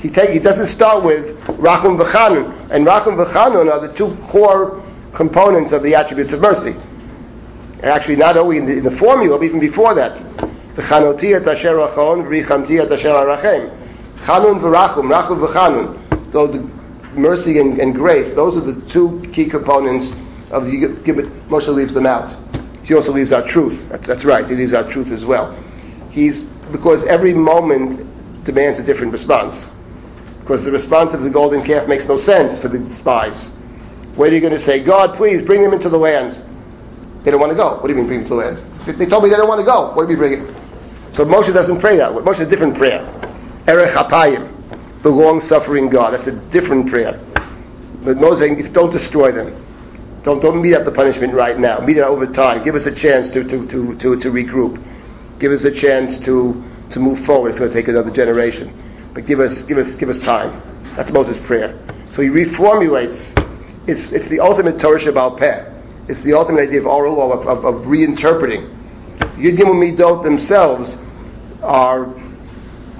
He, take, he doesn't start with Rachum V'chanun, and Rachum V'chanun are the two core components of the attributes of mercy. And actually, not only in the, in the formula, but even before that. V'chanoti et asher rachon, v'richamti et asher arachem. Chanun v'rachum, rachum v'chanun. Those the mercy and, and, grace, those are the two key components of the Moshe leaves them out. He also leaves out truth. That's, that's right. He leaves out truth as well. He's because every moment demands a different response. Because the response of the golden calf makes no sense for the spies. What are you going to say? God, please bring them into the land. They don't want to go. What do you mean bring them to the land? They told me they don't want to go. What do you bring it? So Moshe doesn't pray that way. Moshe a different prayer. Erech Apayim, the long-suffering God. That's a different prayer. But Moses, don't destroy them. Don't, don't meet out the punishment right now. Meet it over time. Give us a chance to, to, to, to, to regroup. Give us a chance to, to move forward. It's going to take another generation. But give us, give us, give us time. That's Moses' prayer. So he reformulates. It's, it's the ultimate Torah Shebe'al Peh. It's the ultimate idea of oral of, of, of reinterpreting. Yud Gimel Midot themselves are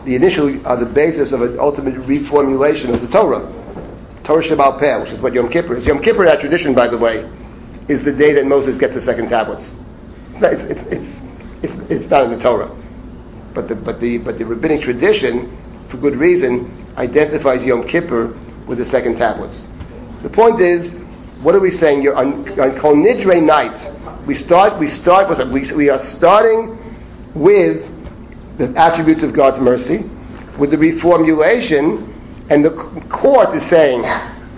the initial, are the basis of an ultimate reformulation of the Torah. Torah Shebe'al Peh, which is what Yom Kippur is. Yom Kippur, that tradition, by the way, is the day that Moses gets the second tablets. It's not, it's, it's, it's, it's not in the Torah. But the, but, the, but the rabbinic tradition, for good reason, identifies Yom Kippur with the second tablets. The point is, what are we saying? You're on, on Kol Nidre night, we start, we start, we, we are starting with the attributes of God's mercy. with the reformulation, and the court is saying,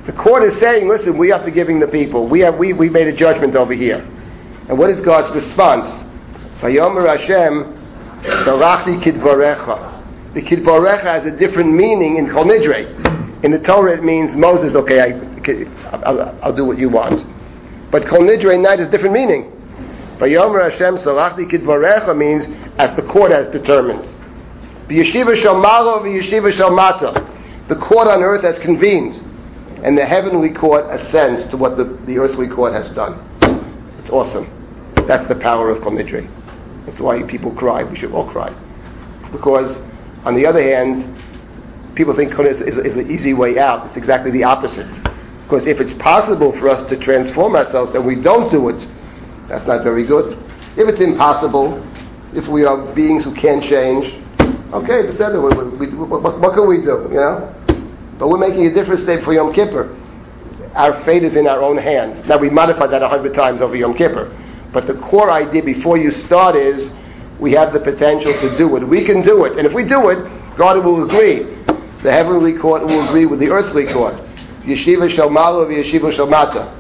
the court is saying, listen, we are forgiving the people. We have we, we made a judgment over here. And what is God's response? Vayomer Hashem, Salachti Kidvarecha. The Kidvarecha has a different meaning in Kol Nidre. In the Torah it means Moses, okay, I, I'll, I'll do what you want. But Kol Nidre night has different meaning. Vayomer Hashem Salachti Kidvarecha means as the court has determined. V'yeshiva shel malo v'yeshiva shel mata. The court on earth has convened, and the heavenly court ascends to what the, the earthly court has done. It's awesome. That's the power of Kol That's why people cry. We should all cry. Because, on the other hand, people think Kol is, is, is an easy way out. It's exactly the opposite. Because if it's possible for us to transform ourselves and we don't do it, that's not very good. If it's impossible, if we are beings who can't change, okay, Beseder, we, we, what, what, what can we do, you know? But we're making a different step for Yom Kippur. Our fate is in our own hands. Now, we modified that a hundred times over Yom Kippur. But the core idea before you start is we have the potential to do it. We can do it. And if we do it, God will agree. The heavenly court will agree with the earthly court. Yeshiva shel malo v'yeshiva shel mata.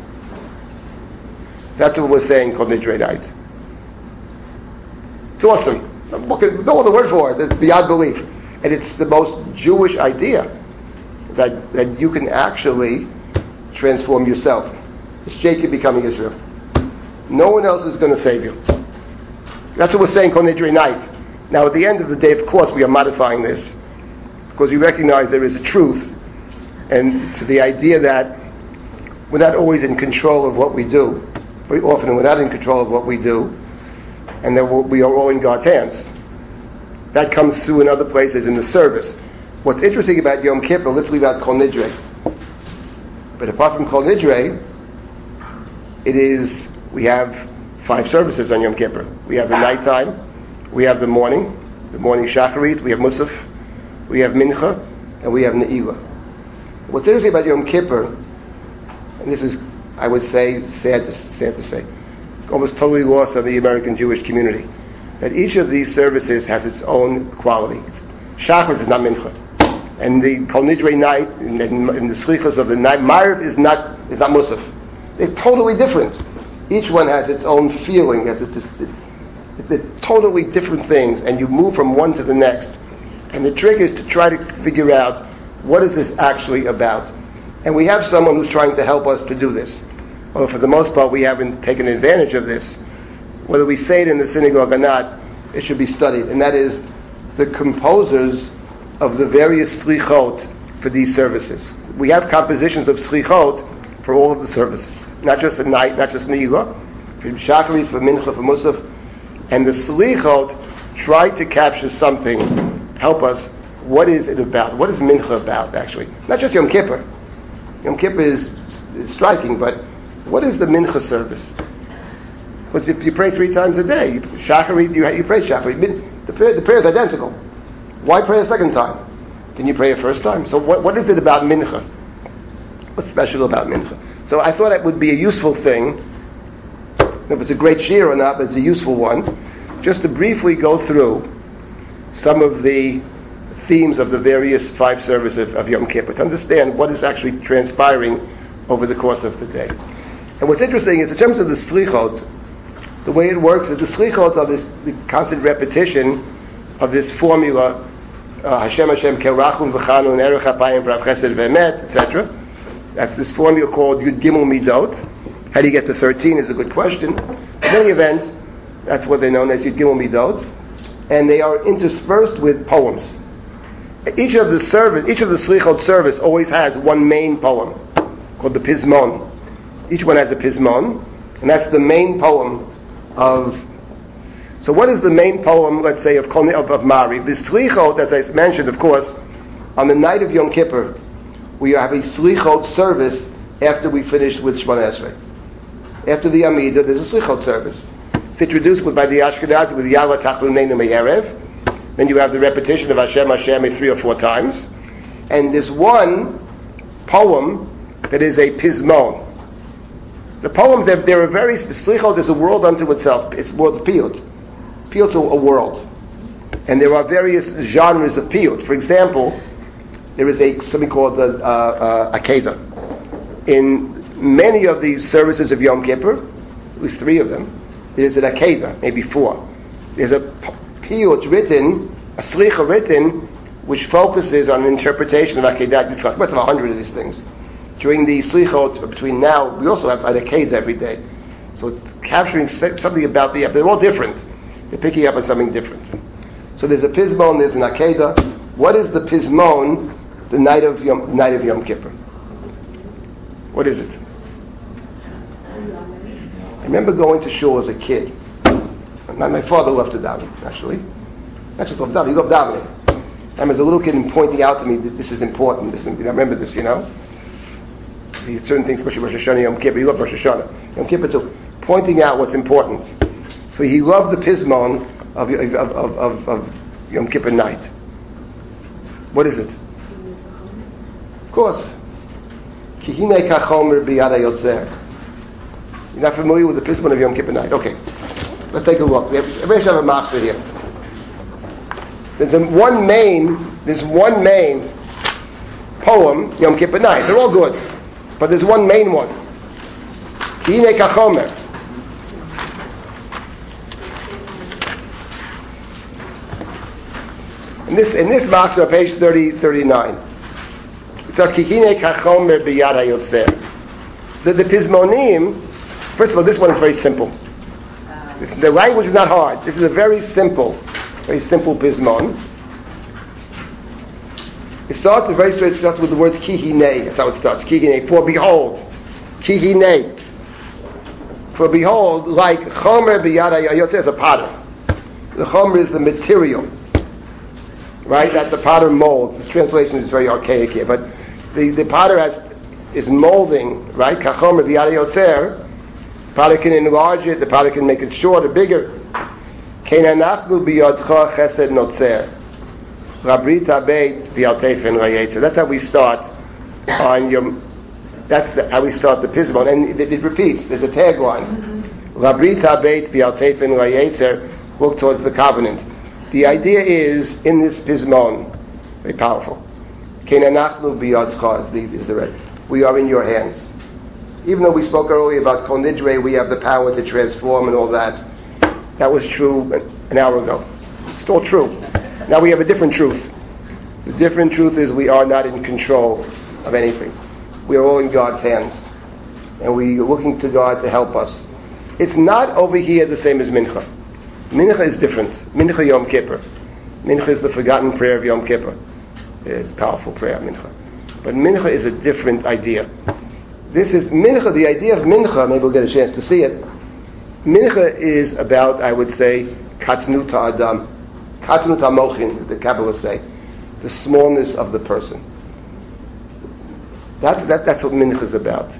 That's what we're saying called night. It's awesome. Can- No other word for it. It's beyond belief. And it's the most Jewish idea that, that you can actually transform yourself. It's Jacob becoming Israel. No one else is going to save you. That's what we're saying on Nidre night. Now, at the end of the day, of course, we are modifying this because we recognize there is a truth and to the idea that we're not always in control of what we do. Very often we're not in control of what we do, and that we're- all in God's hands. That comes through in other places in the service. What's interesting about Yom Kippur, let's leave out Kol Nidre. But apart from Kol Nidre, it is, we have five services on Yom Kippur. We have the nighttime, we have the morning, the morning Shacharit, we have Musaf, we have Mincha, and we have Ne'ilah. What's interesting about Yom Kippur, and this is, I would say, sad to, sad to say, almost totally lost on the American Jewish community, that each of these services has its own quality. Shachris is not Mincha. And the Kol Nidre night, in, in the Slichas of the night, Ma'ariv is not, is not Musaf. They're totally different. Each one has its own feeling, has its, its, they're totally different things, and you move from one to the next. And the trick is to try to figure out what is this actually about. And we have someone who's trying to help us to do this. Well, for the most part, we haven't taken advantage of this. Whether we say it in the synagogue or not, it should be studied. And that is the composers of the various slichot for these services. We have compositions of slichot for all of the services, not just at night, not just Ne'ilah, for Shacharit, for Mincha, for Musaf, and the slichot try to capture something, help us. What is it about? What is Mincha about, actually? Not just Yom Kippur. Yom Kippur is, is striking, but what is the Mincha service? Because if you pray three times a day, you, Shacharit, you, you pray Shacharit. The prayer, the prayer is identical. Why pray a second time? Can you pray a first time? So what, what is it about Mincha? What's special about Mincha? So I thought it would be a useful thing, if it's a great shir or not, but it's a useful one, just to briefly go through some of the themes of the various five services of, of Yom Kippur, to understand what is actually transpiring over the course of the day. And what's interesting is in terms of the slichot, the way it works is the slichot are this the constant repetition of this formula, uh, Hashem Hashem Kerachum V'chanun Erech Apayim V'rav Chesed V'emet, etc. That's this formula called Yud Gimel Midot. How do you get to 13 is a good question. In any event, that's what they're known as Yud Gimel Midot. And they are interspersed with poems. Each of the service, each of the Slichot service always has one main poem called the Pismon. Each one has a Pismon, and that's the main poem of. So, what is the main poem, let's say, of of, of Mari? The Slichot, as I mentioned, of course, on the night of Yom Kippur, we have a Slichot service after we finish with Shemoneh Esrei. After the Amidah, there's a Slichot service. It's introduced with, by the Ashkenazi with Ya'aleh Tachanuneinu Me'erev. Then you have the repetition of Hashem Hashem three or four times. And there's one poem that is a pismon. The poems, they're, they're a very, Slichot is a world unto itself. It's world Piyut. Piyut to a world. And there are various genres of piyut. For example, there is a something called the uh, uh, Akeda. In many of the services of Yom Kippur, at least three of them, there's an Akeda, maybe four. There's a piyut written, a slicha written, which focuses on an interpretation of Akedat Yitzchak. About a hundred of these things. During the slichot between now, we also have Akeda every day. So it's capturing something about the, they're all different. They're picking up on something different. So there's a pismon, there's an Akeda. What is the pismon the night of Yom, night of Yom Kippur? What is it? I remember going to shul as a kid. My, my father loved to daven, actually. Not just love davening, he loved davening. I was a little kid and pointing out to me that this is important. This, I remember this, you know. Certain things, especially Rosh Hashanah, Yom Kippur. He loved Rosh Hashanah. Yom Kippur too. Pointing out what's important. So he loved the pismon of, of, of, of, of Yom Kippur night. What is it? Of course. You're not familiar with the pismon of Yom Kippur night? Okay. Let's take a look. We have, everybody should have a matzah here. There's one main, there's one main poem, Yom Kippur night. They're all good. But there's one main one. Kine kachomer. In this, in this matzah, page 30, 39, it says, Kikine kachomer biyad hayotzer. The, the Pismonim First of all, this one is very simple. The language is not hard. This is a very simple, very simple pismon. It starts very straight. It starts with the words kihine. That's how it starts. Kihine. For behold, kihine. For behold, like chomer biyada yotze is a potter. The chomer is the material, right? That the potter molds. This translation is very archaic here, but the, the potter has is molding, right? Kachomer biyada yotzer The potter can enlarge it, the potter can make it shorter, bigger. That's how we start on your. That's the, how we start the pismon, and it, it repeats. There's a tagline. Mm-hmm. Look towards the covenant. The idea is in this pismon, very powerful. Is the, is the red. We are in your hands even though we spoke earlier about Kol Nidre, we have the power to transform and all that. That was true an hour ago. It's still true. Now we have a different truth. The different truth is we are not in control of anything. We are all in God's hands. And we are looking to God to help us. It's not over here the same as Mincha. Mincha is different. Mincha Yom Kippur. Mincha is the forgotten prayer of Yom Kippur. It's a powerful prayer, Mincha. But Mincha is a different idea. This is mincha. The idea of mincha. Maybe we'll get a chance to see it. Mincha is about, I would say, katnut adam, katnut mochin. The Kabbalists say, the smallness of the person. That, that, that's what mincha is about.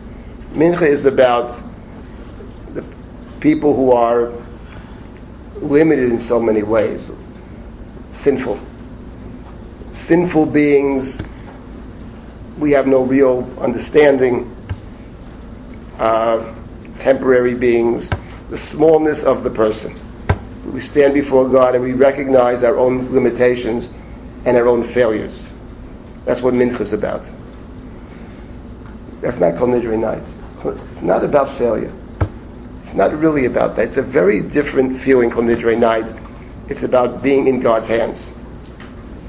Mincha is about the people who are limited in so many ways, sinful, sinful beings. We have no real understanding uh, temporary beings, the smallness of the person. We stand before God and we recognize our own limitations and our own failures. That's what Mincha is about. That's not Kol Nidre night. It's not about failure. It's not really about that. It's a very different feeling Kol Nidre night. It's about being in God's hands.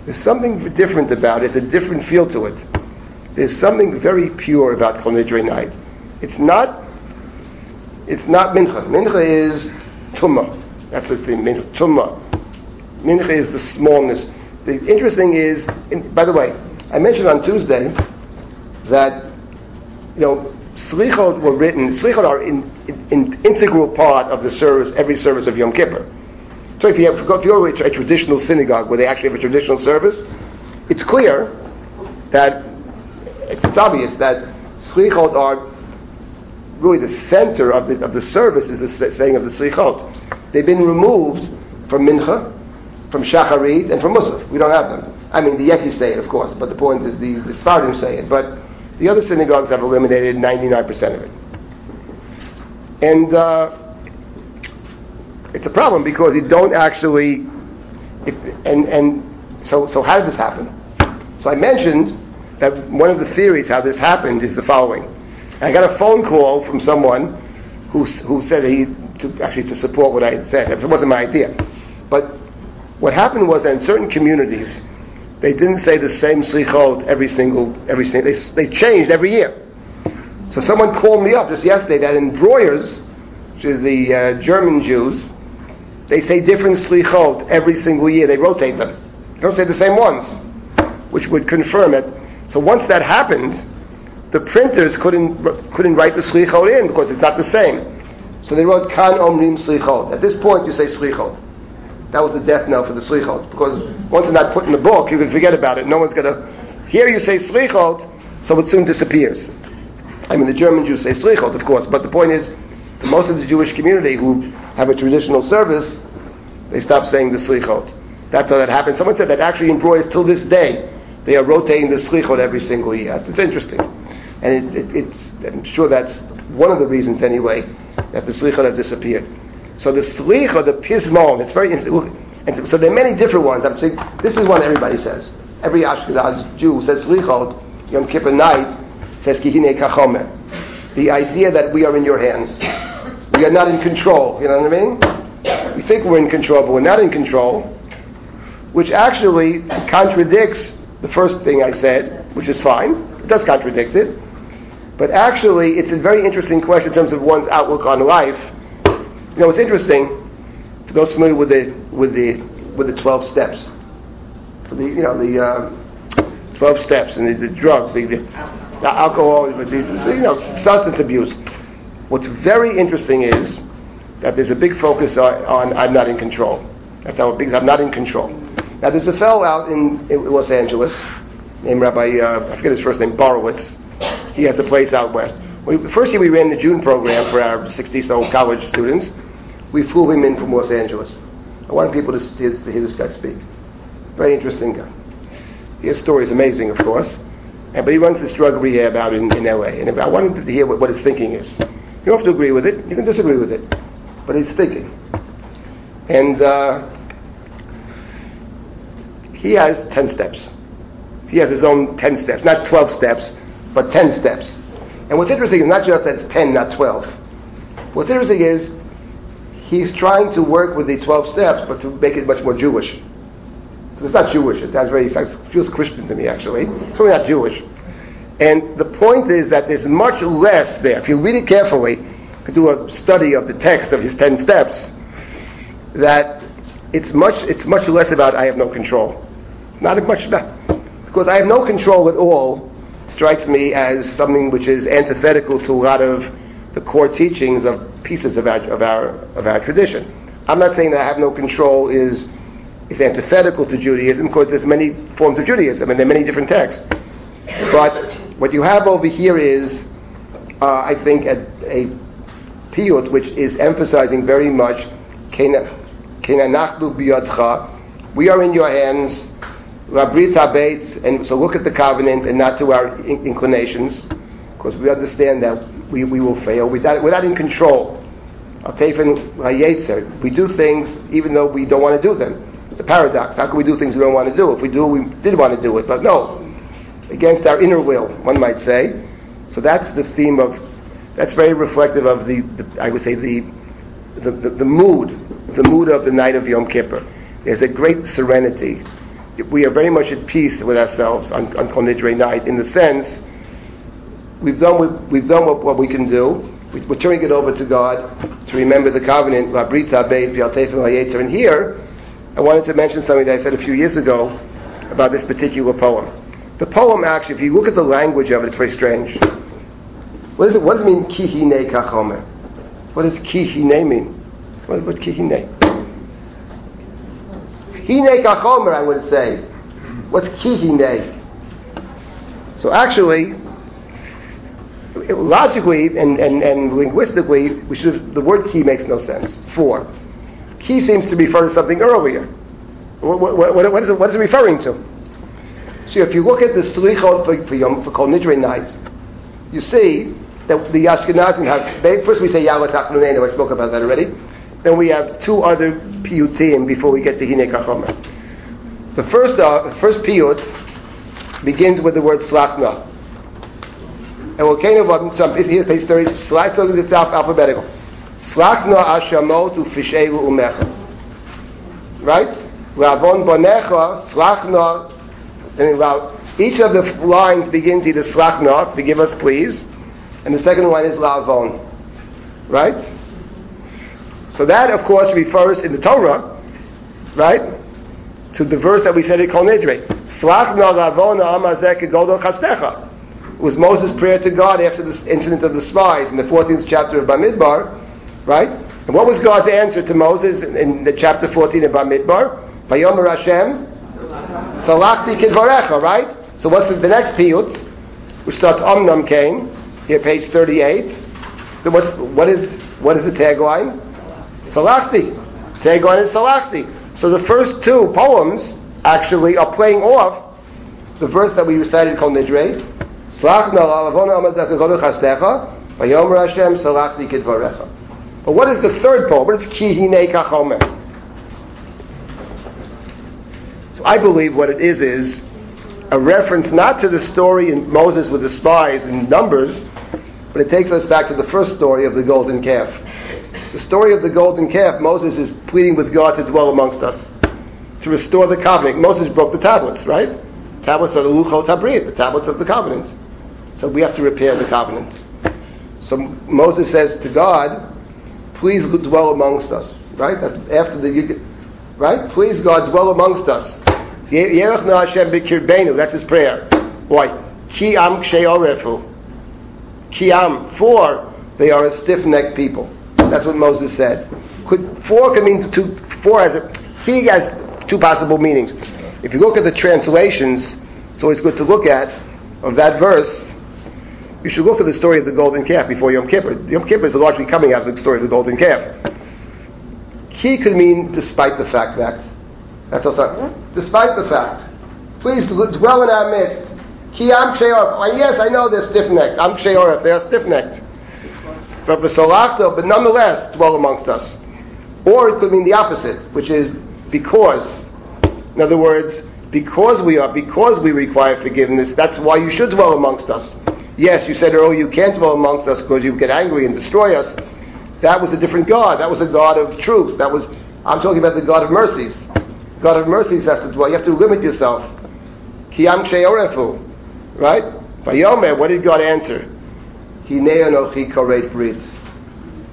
There's something different about it. It's a different feel to it. There's something very pure about Kol Nidre night. It's not. It's not mincha. Mincha is tumma. That's the. Mincha. Tumma. Mincha is the smallness. The interesting is, in, by the way, I mentioned on Tuesday that you know slichot were written. Slichot are in, in, in, integral part of the service, every service of Yom Kippur. So if you, have, if you go to a traditional synagogue where they actually have a traditional service, it's clear that it's, it's obvious that slichot are really the center of the, of the service is the saying of the Slichot. They've been removed from Mincha, from Shacharit, and from Musaf. We don't have them. I mean, the Yekis say it, of course, but the point is the, the say it. But the other synagogues have eliminated 99% of it. And uh, it's a problem because you don't actually, if, and, and so, so how did this happen? So I mentioned that one of the theories how this happened is the following. I got a phone call from someone who, who said he, to, actually to support what I had said. It wasn't my idea. But what happened was that in certain communities, they didn't say the same slichot every single, every single, they, they changed every year. So someone called me up just yesterday that in Breuers, which is the uh, German Jews, they say different slichot every single year. They rotate them. They don't say the same ones, which would confirm it. So once that happened, the printers couldn't couldn't write the slichot in because it's not the same. So they wrote kan omrim slichot. At this point, you say slichot. That was the death knell for the slichot because once it's not put in the book, you can forget about it. No one's gonna. Here you say slichot, so it soon disappears. I mean, the German Jews say slichot, of course, but the point is, most of the Jewish community who have a traditional service, they stop saying the slichot. That's how that happened. Someone said that actually in Breuers till this day, they are rotating the slichot every single year. It's, it's interesting. And it, it, it's, I'm sure that's one of the reasons anyway that the slichot have disappeared. So the slichot, the pismon, it's very interesting. And so there are many different ones. I'm saying this is one everybody says. Every Ashkenaz Jew says slichot, Yom Kippur night, says kihine kachomer. The idea that we are in your hands. We are not in control. You know what I mean? We think we're in control, but we're not in control. Which actually contradicts the first thing I said, which is fine. It does contradict it. But actually, it's a very interesting question in terms of one's outlook on life. You know, it's interesting for those familiar with the with the with the twelve steps. For the you know the uh, twelve steps and the, the drugs, the, the, alcohol, you know substance abuse. What's very interesting is that there's a big focus on, on I'm not in control. That's how big I'm not in control. Now there's a fellow out in, in Los Angeles named Rabbi uh, I forget his first name Borovitz. He has a place out west. We, the first year we ran the June program for our 60 so college students. We flew him in from Los Angeles. I wanted people to, to, to hear this guy speak. Very interesting guy. His story is amazing, of course. And, but he runs this drug rehab out in, in LA. And I wanted to hear what, what his thinking is. You don't have to agree with it. You can disagree with it. But he's thinking. And uh, he has 10 steps. He has his own 10 steps. Not 12 steps, but 10 steps. And what's interesting is not just that it's 10, not 12. What's interesting is he's trying to work with the 12 steps, but to make it much more Jewish. So it's not Jewish. It has very, it feels Christian to me, actually. It's really not Jewish. And the point is that there's much less there. If you read it carefully, you could do a study of the text of his 10 steps, that it's much, it's much less about I have no control. It's not much about, because I have no control at all strikes me as something which is antithetical to a lot of the core teachings of pieces of our, of our, of our tradition. I'm not saying that I have no control is, is antithetical to Judaism because there's many forms of Judaism and there are many different texts. But what you have over here is, uh, I think, a, a piyut which is emphasizing very much, we are in your hands, And so look at the covenant and not to our in- inclinations, because we understand that we, we will fail. We're not, we're not in control. We do things even though we don't want to do them. It's a paradox. How can we do things we don't want to do? If we do, we did want to do it, but no. Against our inner will, one might say. So that's the theme of, that's very reflective of the, the I would say, the, the, the, the mood, the mood of the night of Yom Kippur. There's a great serenity we are very much at peace with ourselves on, on Kol Nidre night in the sense we've done what, we've done what, what we can do. We, are turning it over to God to remember the covenant. And here, I wanted to mention something that I said a few years ago about this particular poem. The poem actually, if you look at the language of it, it's very strange. It, what does it mean, kihine kachomer? What does kihine mean? What, what kihine? Hine kachomer, I would say. What's ki hine? So actually, logically and, and, and linguistically, we should the word ki makes no sense. For. Ki seems to refer to something earlier. What, what, what, what, is, it, what is it referring to? So if you look at the Slichot for, for, Yom, for Kol Nidre night, you see that the Ashkenazim have, they, first we say Ya'aleh Tachnunenu, I spoke about that already. Then we have two other piyutim before we get to Hine Kachomer. The first, uh, the first piyut begins with the word slachna. And we'll kind of, here's page 30, slachna is alphabetical. Slachna ashamot ufishelu umecha. Right? Ravon bonecha, slachna, and each of the lines begins either slachna, forgive us please, and the second one is lavon. Right? So that, of course, refers in the Torah, right, to the verse that we said in Kol Nidre. Slachna lavona amazek chastecha. It was Moses' prayer to God after the incident of the spies in the 14th chapter of Bamidbar, right? And what was God's answer to Moses in, in the chapter 14 of Bamidbar? Vayomer Hashem, salachti kidvarecha, right? So what's the, the next piyut, which starts Omnam came, here page 38. So what, what is what is the tagline? Salachti. Tagline is Salachti. So the first two poems actually are playing off the verse that we recited Kol Nidre. Slachna salachti kidvarecha. But what is the third poem? What is ki hine kachomer? So I believe what it is is a reference not to the story in Moses with the spies in Numbers, but it takes us back to the first story of the golden calf. The story of the golden calf, Moses is pleading with God to dwell amongst us, to restore the covenant. Moses broke the tablets, right? Tablets are the Luchot Habrit, the tablets of the covenant. So we have to repair the covenant. So Moses says to God, please dwell amongst us, right? That's after the, right? Please God dwell amongst us. That's his prayer. Why? Ki am ksheorefu. Ki am, for they are a stiff-necked people. That's what Moses said. Could, four could mean two, four has a, has two possible meanings. If you look at the translations, it's always good to look at, of that verse, you should look at the story of the golden calf before Yom Kippur. Yom Kippur is largely coming out of the story of the golden calf. He could mean despite the fact that. That's also, despite the fact. Please dwell in our midst. Ki am Yes, I know they're stiff-necked. I'm ksheoref. They're stiff-necked. But but nonetheless dwell amongst us. Or it could mean the opposite, which is because. In other words, because we are, because we require forgiveness, that's why you should dwell amongst us. Yes, you said earlier you can't dwell amongst us because you get angry and destroy us. That was a different God. That was a God of truth. That was, I'm talking about the God of mercies. God of mercies has to dwell. You have to limit yourself. Kiyam. Right? Vayomer, what did God answer?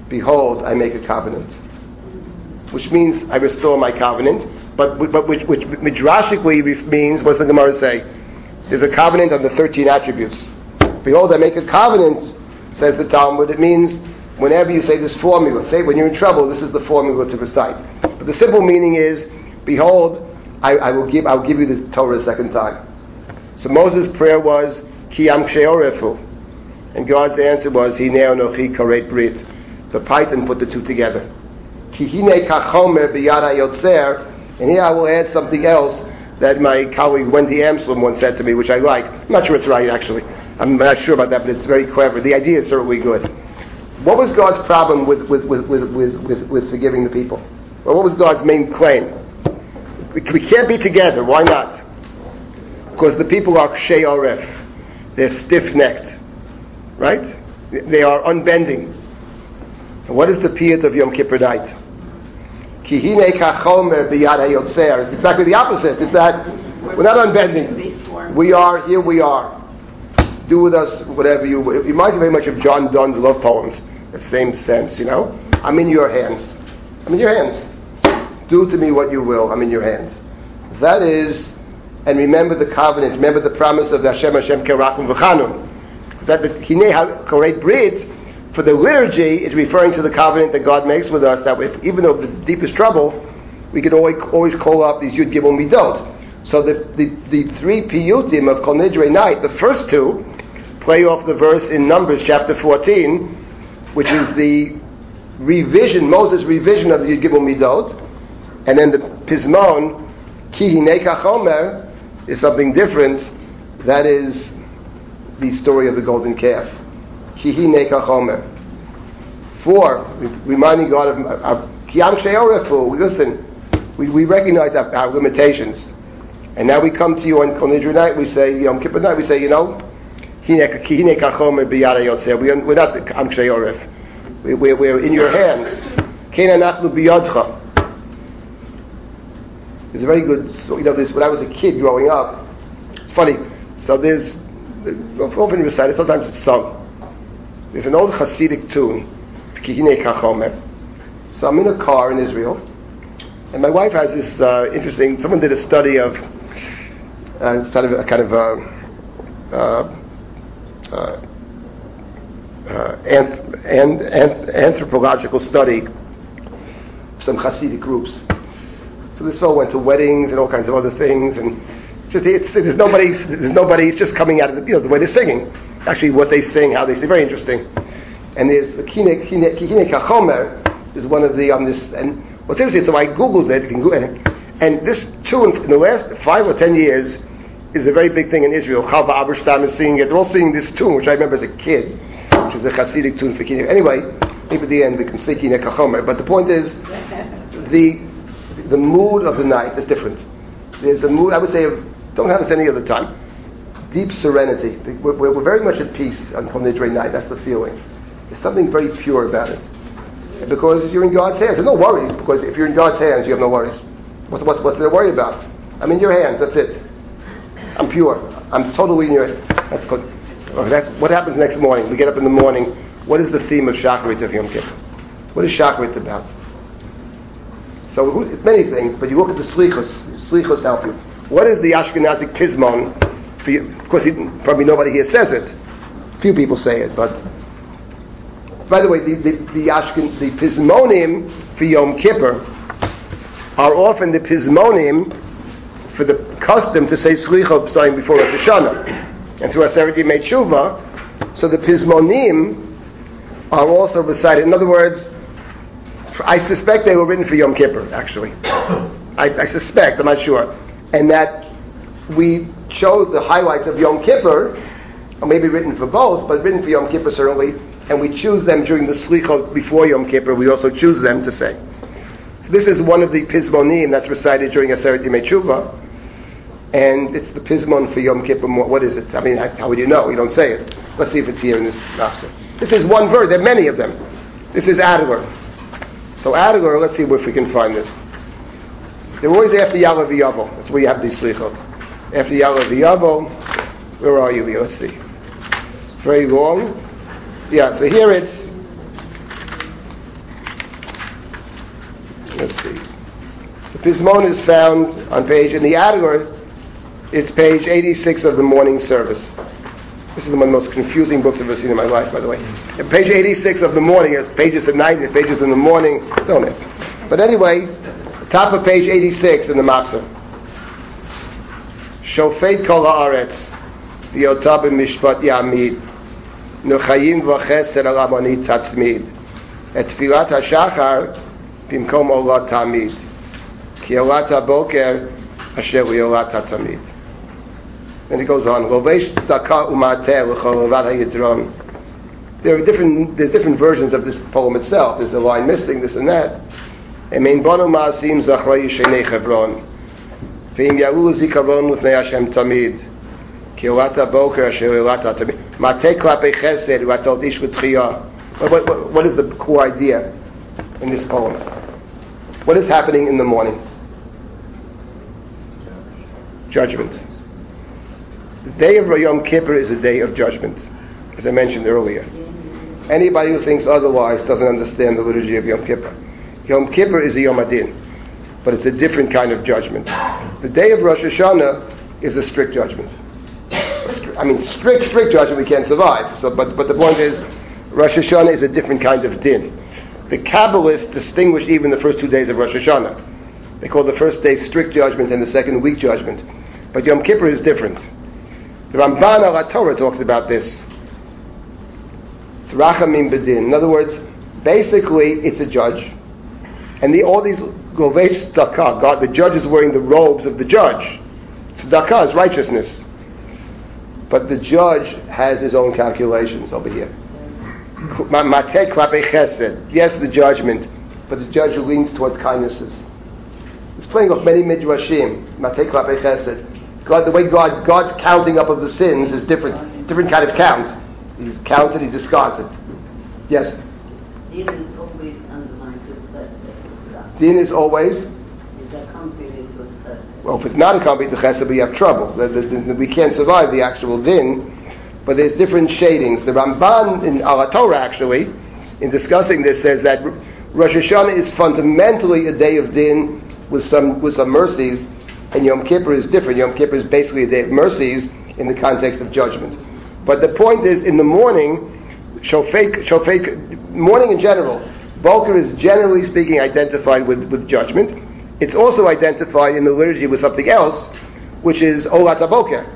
Behold, I make a covenant. Which means I restore my covenant. But, but which, which midrashically means, what's the Gemara say? There's a covenant on the 13 attributes. Behold, I make a covenant, says the Talmud. It means whenever you say this formula, say when you're in trouble, this is the formula to recite. But the simple meaning is, behold, I, I will give, I will give you the Torah a second time. So Moses' prayer was, Ki am and God's answer was, Hinei anochi karet brit. The paytan put the two together. Ki hine kachomer biyad yotzer. And here I will add something else that my colleague Wendy Amsellem once said to me, which I like. I'm not sure it's right, actually. I'm not sure about that, but it's very clever. The idea is certainly good. What was God's problem with, with, with, with, with, with forgiving the people? Well, what was God's main claim? We can't be together. Why not? Because the people are kshay. They're stiff-necked. Right? They are unbending. And what is the piyut of Yom Kippur night? Kihine kachomer biyad It's exactly the opposite. It's that we're not unbending. We are, here we are. Do with us whatever you It reminds me very much of John Donne's love poems. The same sense, you know? I'm in your hands. I'm in your hands. Do to me what you will. I'm in your hands. That is, and remember the covenant. Remember the promise of the Hashem Hashem Kerakum V'chanun that the Hinei HaKoret Brit, for the liturgy, is referring to the covenant that God makes with us, that if, even though the deepest trouble, we can always, always call up these Yud Gimel Midot. So the, the, the three piyutim of Kol Nidre night, the first two, play off the verse in Numbers chapter 14, which is the revision, Moses' revision of the Yud Gimel Midot, and then the Pismon, Ki Hinei is something different. That is the story of the golden calf. Kihi Chomer. Four, reminding God of uh, Kiyam Sheorefu. Listen, we, we recognize our, our limitations. And now we come to you on, on Nidre night, we say, Yom Kippur night, we say, you know, Hine Hine Kachomer Biyada Yotzeh. We- We're not the Am Kshei Oref. We- We're, we're in your hands. Kena Nachnu Biyadcha. There's a very good, you know, this, when I was a kid growing up, it's funny. So there's, often recited, sometimes it's sung. There's an old Hasidic tune, Kihine Kachomer. So I'm in a car in Israel, and my wife has this uh, interesting. Someone did a study of uh, kind of a kind of uh, uh, uh, anth- an- an- anthropological study of some Hasidic groups. So this fellow went to weddings and all kinds of other things, and just it's, there's nobody there's nobody. It's just coming out of the you know the way they're singing. Actually, what they sing, how they sing, very interesting. And there's the Kine Kine Kachomer is one of the on this. And what's interesting, so I googled it. Google it, and this tune in the last five or ten years is a very big thing in Israel. Chava Alberstein is singing it. They're all singing this tune, which I remember as a kid, which is a Hasidic tune for Kine. Anyway, maybe at the end we can sing Kine Kachomer. But the point is, the the mood of the night is different. There's a mood, I would say, of, don't have this any other time. Deep serenity. We're, we're, very much at peace on Kol Nidre night. That's the feeling. There's something very pure about it. Because you're in God's hands. There's no worries, because if you're in God's hands, you have no worries. What's, what's, what's there to worry about? I'm in your hands, that's it. I'm pure. I'm totally in your That's good. Okay, that's what happens next morning. We get up in the morning. What is the theme of Shacharit of Yom Kippur? What is Shacharit about? So many things, but you look at the Slichos. Slichos help you. What is the Ashkenazic Pismon? Of course, probably nobody here says it. Few people say it, but by the way, the the, the, Ashken, the Pismonim for Yom Kippur are often the Pismonim for the custom to say Slicha starting before Rosh Hashanah, and through Aseret Yimei Tshuva. So the Pismonim are also recited. In other words, I suspect they were written for Yom Kippur, actually. <coughs> I, I suspect, I'm not sure. And that we chose the highlights of Yom Kippur, or maybe written for both, but written for Yom Kippur certainly, and we choose them during the Slichot before Yom Kippur, we also choose them to say. So this is one of the Pismonim that's recited during Aseret Yimei Tshuva, and it's the Pismon for Yom Kippur. What is it? I mean, how would you know? You don't say it. Let's see if it's here in this Nafsa. This is one verse. There are many of them. This is Adler. So Adler, let's see if we can find this. They're always after Ya'aleh V'yavo. That's where you have these slichot. After Ya'aleh V'yavo, where are you? Let's see. It's very long. Yeah, so here it's, let's see. The Pismon is found on page, in the Adler, it's page 86 of the morning service. This is one of the most confusing books I've ever seen in my life, by the way. And page 86 of the morning, there's pages at night, there's pages in the morning, don't it? But anyway, top of page 86 in the Matzah. Shofet kol haaretz, v'yotah b'mishpat yamid, nuchayim v'chesed al amonit tatzmid, et tfilat hashachar b'mkom olat tamid, ki olat haboker asher olat hatamid. And it goes on. There are different. There's different versions of this poem itself. There's a line missing this and that. Emein bonu ma'asim zachrei shenei Hebron. Ve'im yalu zikaron l'fnei Hashem tamid. Ki olat haboker asher olat hatamid. Mateh klapei chesed u'atot ish v'tchiyah. What, what, what is the core idea in this poem? What is happening in the morning? Judgment. The day of Yom Kippur is a day of judgment, as I mentioned earlier. Anybody who thinks otherwise doesn't understand the liturgy of Yom Kippur. Yom Kippur is a Yom Adin, but it's a different kind of judgment. The day of Rosh Hashanah is a strict judgment. I mean, strict, strict judgment we can't survive. So, but, but the point is, Rosh Hashanah is a different kind of din. The Kabbalists distinguish even the first two days of Rosh Hashanah. They call the first day strict judgment and the second weak judgment. But Yom Kippur is different. The Ramban al Torah talks about this. It's Rachamim Bedin. In other words, basically, it's a judge, and the, all these Lovesh Tzedakah, God, the judge is wearing the robes of the judge. Tzedakah is righteousness, but the judge has his own calculations over here. Yes, the judgment, but the judge leans towards kindnesses. It's playing off many midrashim. God, the way God, God's counting up of the sins is different, different kind of count. He's counted, he discards it. Yes. Din is always underlined to chesed. Din is always, Is accompanied with chesed. well, if it's not accompanied to chesed, we have trouble. We can't survive the actual din, but there's different shadings. The Ramban in Al Torah actually, in discussing this, says that Rosh Hashanah is fundamentally a day of din with some with some mercies, and Yom Kippur is different. Yom Kippur is basically a day of mercies in the context of judgment. But the point is, in the morning, shofet, shofet, morning in general, Boker is generally speaking identified with, with judgment. It's also identified in the liturgy with something else, which is Olat HaBoker.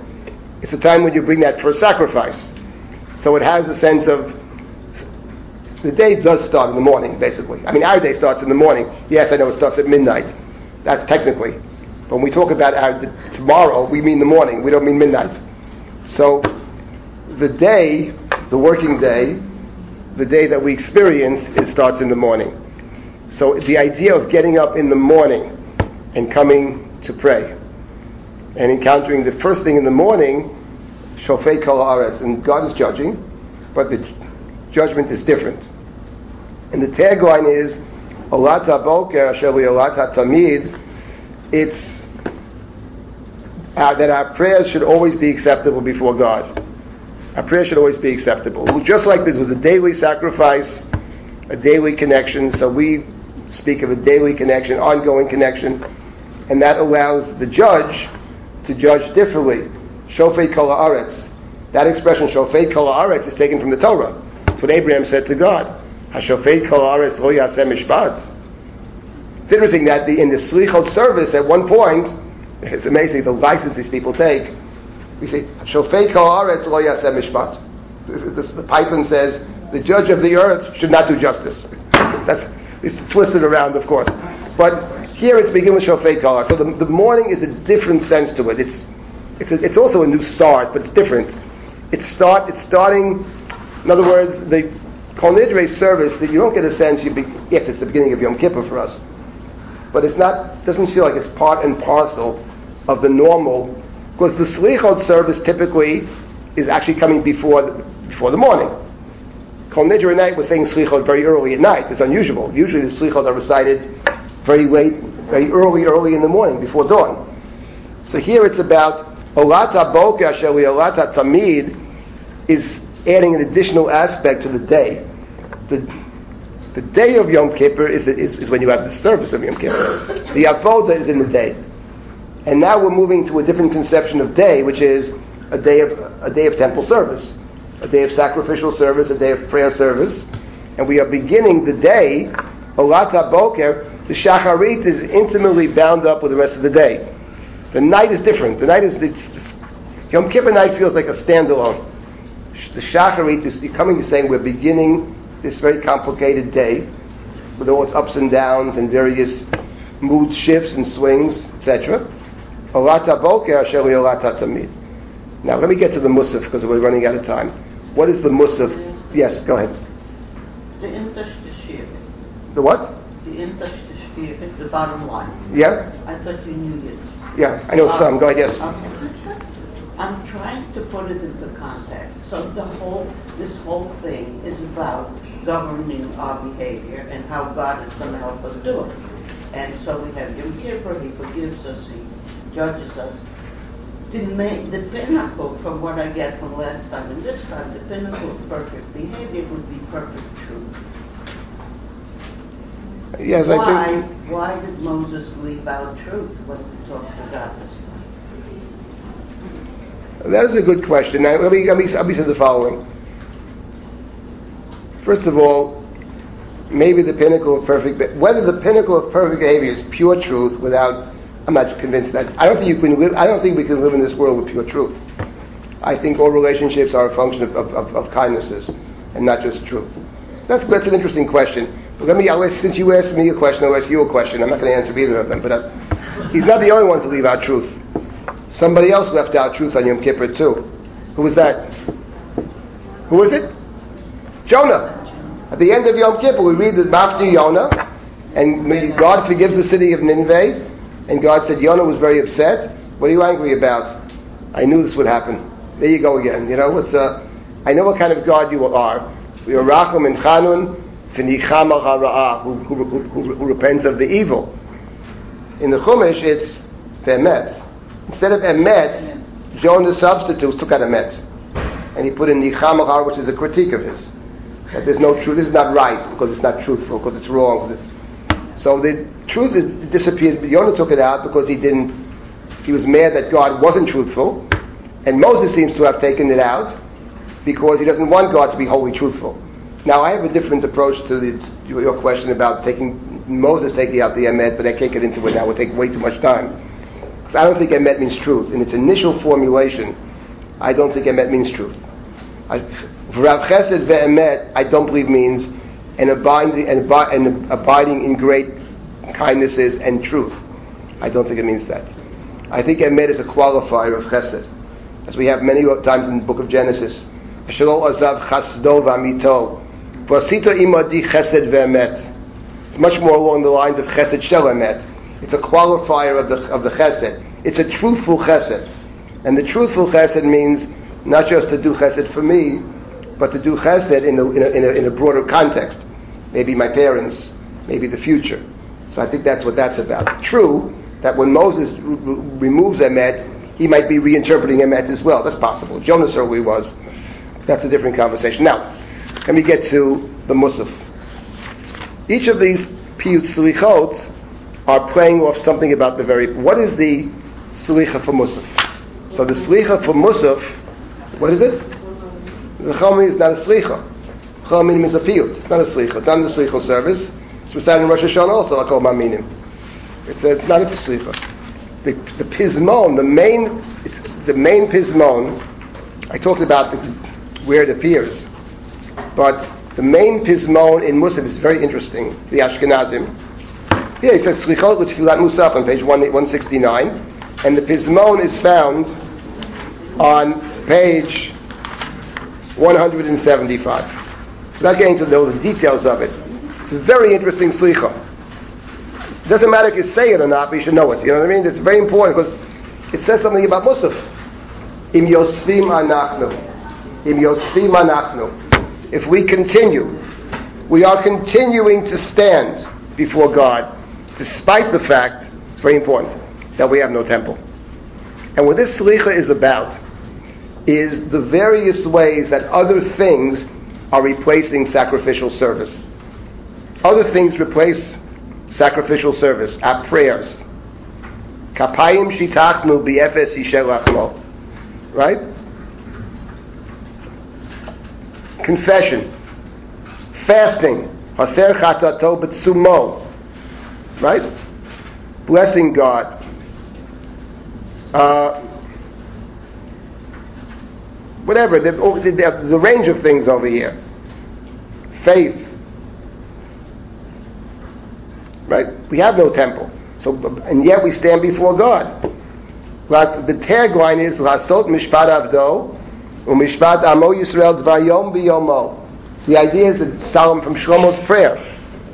It's the time when you bring that first sacrifice. So it has a sense of the day does start in the morning, basically. I mean, our day starts in the morning. Yes, I know it starts at midnight. That's technically. But when we talk about our, the, tomorrow, we mean the morning. We don't mean midnight. So the day, the working day, the day that we experience, it starts in the morning. So the idea of getting up in the morning and coming to pray and encountering the first thing in the morning, shofei kol haaretz, and God is judging, but the judgment is different. And the tagline is, Olat HaBoker asher Olat HaTamid, it's uh, that our prayers should always be acceptable before God. Our prayer should always be acceptable. Just like this was a daily sacrifice, a daily connection, so we speak of a daily connection, ongoing connection, and that allows the judge to judge differently. Shofei kol haaretz. That expression, shofei kol haaretz, is taken from the Torah. That's what Abraham said to God. Hashofei kol haaretz lo yaseh mishpat. It's interesting that the, in the Slichot service, at one point, <laughs> it's amazing the license these people take. We say, Shofei kol haaretz lo yaseh mishpat. The paytan says, the judge of the earth should not do justice. <laughs> That's it's twisted around, of course. But here it's beginning with Shofei kol. So the, the morning is a different sense to it. It's it's, a, it's also a new start, but it's different. It's start. It's starting. In other words, the Kol Nidre service that you don't get a sense. You be, yes, it's the beginning of Yom Kippur for us, but it's not. Doesn't feel like it's part and parcel of the normal. Because the Slichot service typically is actually coming before the, before the morning. Kol Nidre night was saying Slichot very early at night. It's unusual. Usually the Slichot are recited very late, very early, early in the morning before dawn. So here it's about Olat HaBoker Asher Olat HaTamid is adding an additional aspect to the day. The, the day of Yom Kippur is, the, is, is when you have the service of Yom Kippur. The Avodah is in the day. And now we're moving to a different conception of day, which is a day of, a day of temple service, a day of sacrificial service, a day of prayer service. And we are beginning the day, Olat HaBoker, the Shacharit is intimately bound up with the rest of the day. The night is different. The night is Yom Kippur night feels like a standalone. The Shacharit is coming to saying we're beginning this very complicated day with all its ups and downs and various mood shifts and swings, etc. Olat HaBoker asher Olat HaTamid. Now let me get to the Musaf because we're running out of time. What is the Musaf? Yes, go ahead. The Intash Tashir. The what? The Intash Tashir, the bottom line. Yeah? I thought you knew it. Yeah, I know some. Go ahead, yes. Um, I'm trying to put it into context. So the whole, this whole thing is about governing our behavior and how God is going to help us do it. And so we have Yom Kippur, He forgives us, He judges us. The, main, the pinnacle, from what I get from last time and this time, the pinnacle of perfect behavior would be perfect truth. Yes, I think. why did Moses leave out truth when he talked to God this time? That is a good question. Now, let me, let me, let me say the following. First of all, maybe the pinnacle of perfect, whether the pinnacle of perfect behavior is pure truth without, I'm not convinced that, I don't think you can live, I don't think we can live in this world with pure truth. I think all relationships are a function of, of, of, of kindnesses and not just truth. That's, that's an interesting question. But let me, I'll since you asked me a question, I'll ask you a question. I'm not going to answer either of them, but uh, he's not the only one to leave out truth. Somebody else left out truth on Yom Kippur too. Who was that? Who was it? Jonah. At the end of Yom Kippur, we read the Maftir Yonah, and God forgives the city of Nineveh, And God said, Yonah was very upset. What are you angry about? I knew this would happen. There you go again. You know, it's uh, I know what kind of God you are. We are Rachum and Chanun, who, who, who, who repents of the evil. In the Chumash, it's Emet. Instead of Emet, Jonah substitutes, took out Emet. And he put in Nicham al har, which is a critique of his. That there's no truth. This is not right because it's not truthful, because it's wrong. Because it's, so the truth is, disappeared. Jonah took it out because he didn't. He was mad that God wasn't truthful, and Moses seems to have taken it out because he doesn't want God to be wholly truthful. Now, I have a different approach to, the, your question about taking Moses taking out the emet, but I can't get into it now. It would take way too much time. I don't think emet means truth. In its initial formulation, I don't think emet means truth. Rav Chesed ve'emet, I don't believe means an abiding, an, abi- an abiding in great kindnesses and truth. I don't think it means that. I think emet is a qualifier of chesed, as we have many times in the book of Genesis. It's much more along the lines of chesed shel emet. It's a qualifier of the of the chesed. It's a truthful chesed, and the truthful chesed means not just to do chesed for me, but to do chesed in a, in a, in a, in a broader context. Maybe my parents, maybe the future. So I think that's what that's about. True that when Moses removes emet, he might be reinterpreting emet as well. That's possible. Jonah certainly was. That's a different conversation. Now, let me get to the Musaf. Each of these piyut slichot are playing off something about the very. What is the slicha for Musaf? So the slicha for Musaf, what is it? Chomin is not a slicha. Chomin means a piyut. It's not a slicha. It's not in the service. It's recited in Rosh Hashanah also. Like Maminim. It's, a, it's not a slicha. The, the pismon, the main, it's, the main pismon. I talked about the, where it appears, but the main pismon in Musaf is very interesting. The Ashkenazim. Here he says slichot with tefillat musaf on page 169, and the pismon is found on page 175. Not getting to know the details of it. It's a very interesting slicha. Doesn't matter if you say it or not, but you should know it. You know what I mean? It's very important because it says something about Musaf. Im yosvim anachnu. Im yosvim anachnu. If we continue, we are continuing to stand before God, despite the fact, it's very important, that we have no temple. And what this slicha is about is the various ways that other things are replacing sacrificial service. Other things replace sacrificial service, our prayers. Kapayim shitachnu bi'efes yishelachmo. Right? Confession. Fasting. Haser chatato b'tsumo. Right? Blessing God. Uh, whatever, the, the, the range of things over here. Faith. Right? We have no temple. So, and yet we stand before God. The tagline is Lasot Mishpat Avdo Umishpat Amo Yisrael Dvayom Biyomo. The idea is that Solomon from Shlomo's prayer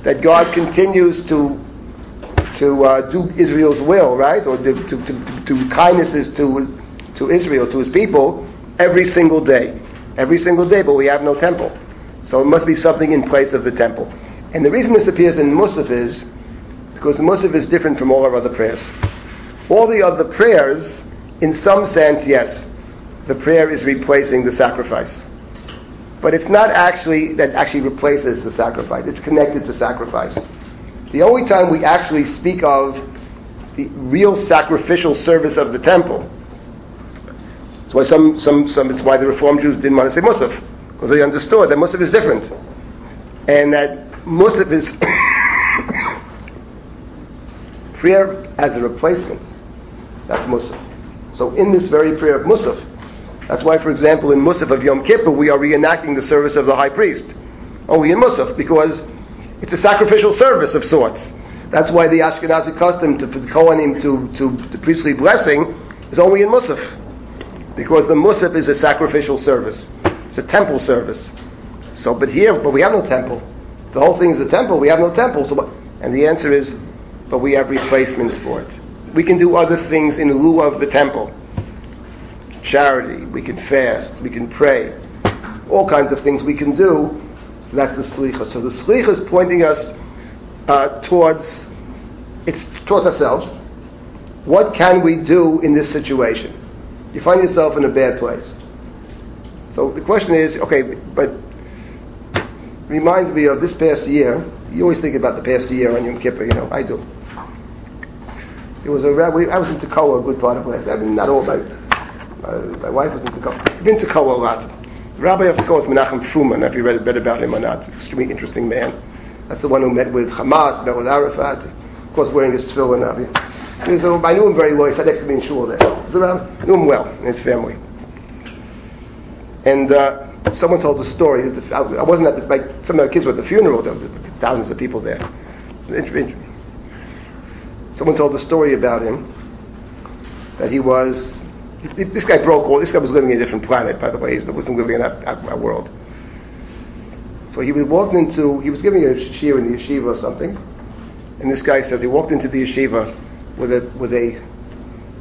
that God continues to to uh, do Israel's will, right, or to, to, to, to kindnesses to to Israel, to his people, every single day, every single day. But we have no temple, so it must be something in place of the temple. And the reason this appears in Musaf is because Musaf is different from all our other prayers. All the other prayers, in some sense, yes, the prayer is replacing the sacrifice. But it's not actually that actually replaces the sacrifice. It's connected to sacrifice. The only time we actually speak of the real sacrificial service of the temple. That's why some, some, some it's why the Reform Jews didn't want to say Musaf. Because they understood that Musaf is different. And that Musaf is <coughs> prayer as a replacement. That's Musaf. So in this very prayer of Musaf, that's why, for example, in Musaf of Yom Kippur, we are reenacting the service of the high priest. Only in Musaf, because it's a sacrificial service of sorts. That's why the Ashkenazi custom to, for the Kohanim to, to the priestly blessing is only in Musaf. Because the Musaf is a sacrificial service. It's a temple service. So, but here, but we have no temple. The whole thing is a temple. We have no temple. So, and the answer is, but we have replacements for it. We can do other things in lieu of the temple. Charity, we can fast, we can pray, all kinds of things we can do. So that's the slicha. So the slicha is pointing us uh, towards it's towards ourselves. What can we do in this situation? You find yourself in a bad place. So the question is, okay, but reminds me of this past year. You always think about the past year on Yom Kippur, you know. I do. It was a we, I was in Tekoa a good part of last. I mean, not all my my, wife was in Tekoa. I've been to Tekoa a lot. The rabbi of Tekoa is Menachem Fruman. If you read, read about him or not, extremely interesting man. That's the one who met with Hamas, met with Arafat. Of course, wearing his tefillin. He was, I knew him very well. He sat next to me in shul there. He was around, knew him well and his family. And uh, someone told the story. I wasn't at the, like, some of the kids were at the funeral. There were thousands of people there. Someone told the story about him that he was. This guy broke all. This guy was living in a different planet, by the way. He wasn't living in our, our, world. So he was walked into. He was giving a shiur in the yeshiva or something, and this guy says he walked into the yeshiva with a with a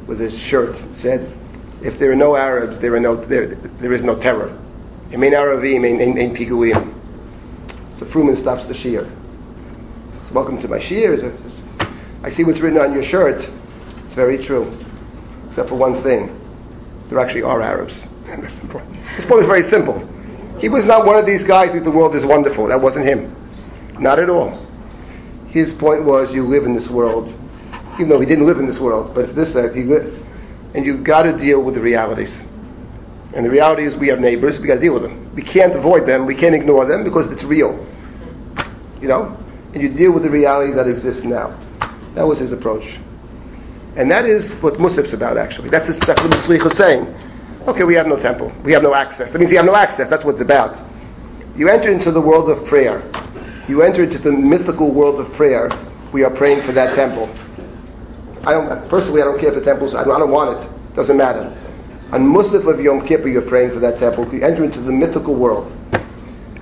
with a shirt said, "If there are no Arabs, there are no there, there is no terror." Ain Aravim, ain Piguim. So Fruman stops the shiur. Says, "Welcome to my shiur." I see what's written on your shirt. It's very true, except for one thing. There actually are Arabs. <laughs> His point is very simple. He was not one of these guys who the world is wonderful. That wasn't him. Not at all. His point was you live in this world, even though he didn't live in this world, but it's this that he lived. And you've got to deal with the realities. And the reality is we have neighbors, we got to deal with them. We can't avoid them, we can't ignore them because it's real. You know? And you deal with the reality that exists now. That was his approach. And that is what Musaf's about, actually. That's, his, that's what the Slicha is saying. Okay, we have no temple. We have no access. That means you have no access. That's what it's about. You enter into the world of prayer. You enter into the mythical world of prayer. We are praying for that temple. I don't, personally, I don't care if the temple's, I don't, I don't want it. Doesn't matter. On Musaf of Yom Kippur, you're praying for that temple. You enter into the mythical world.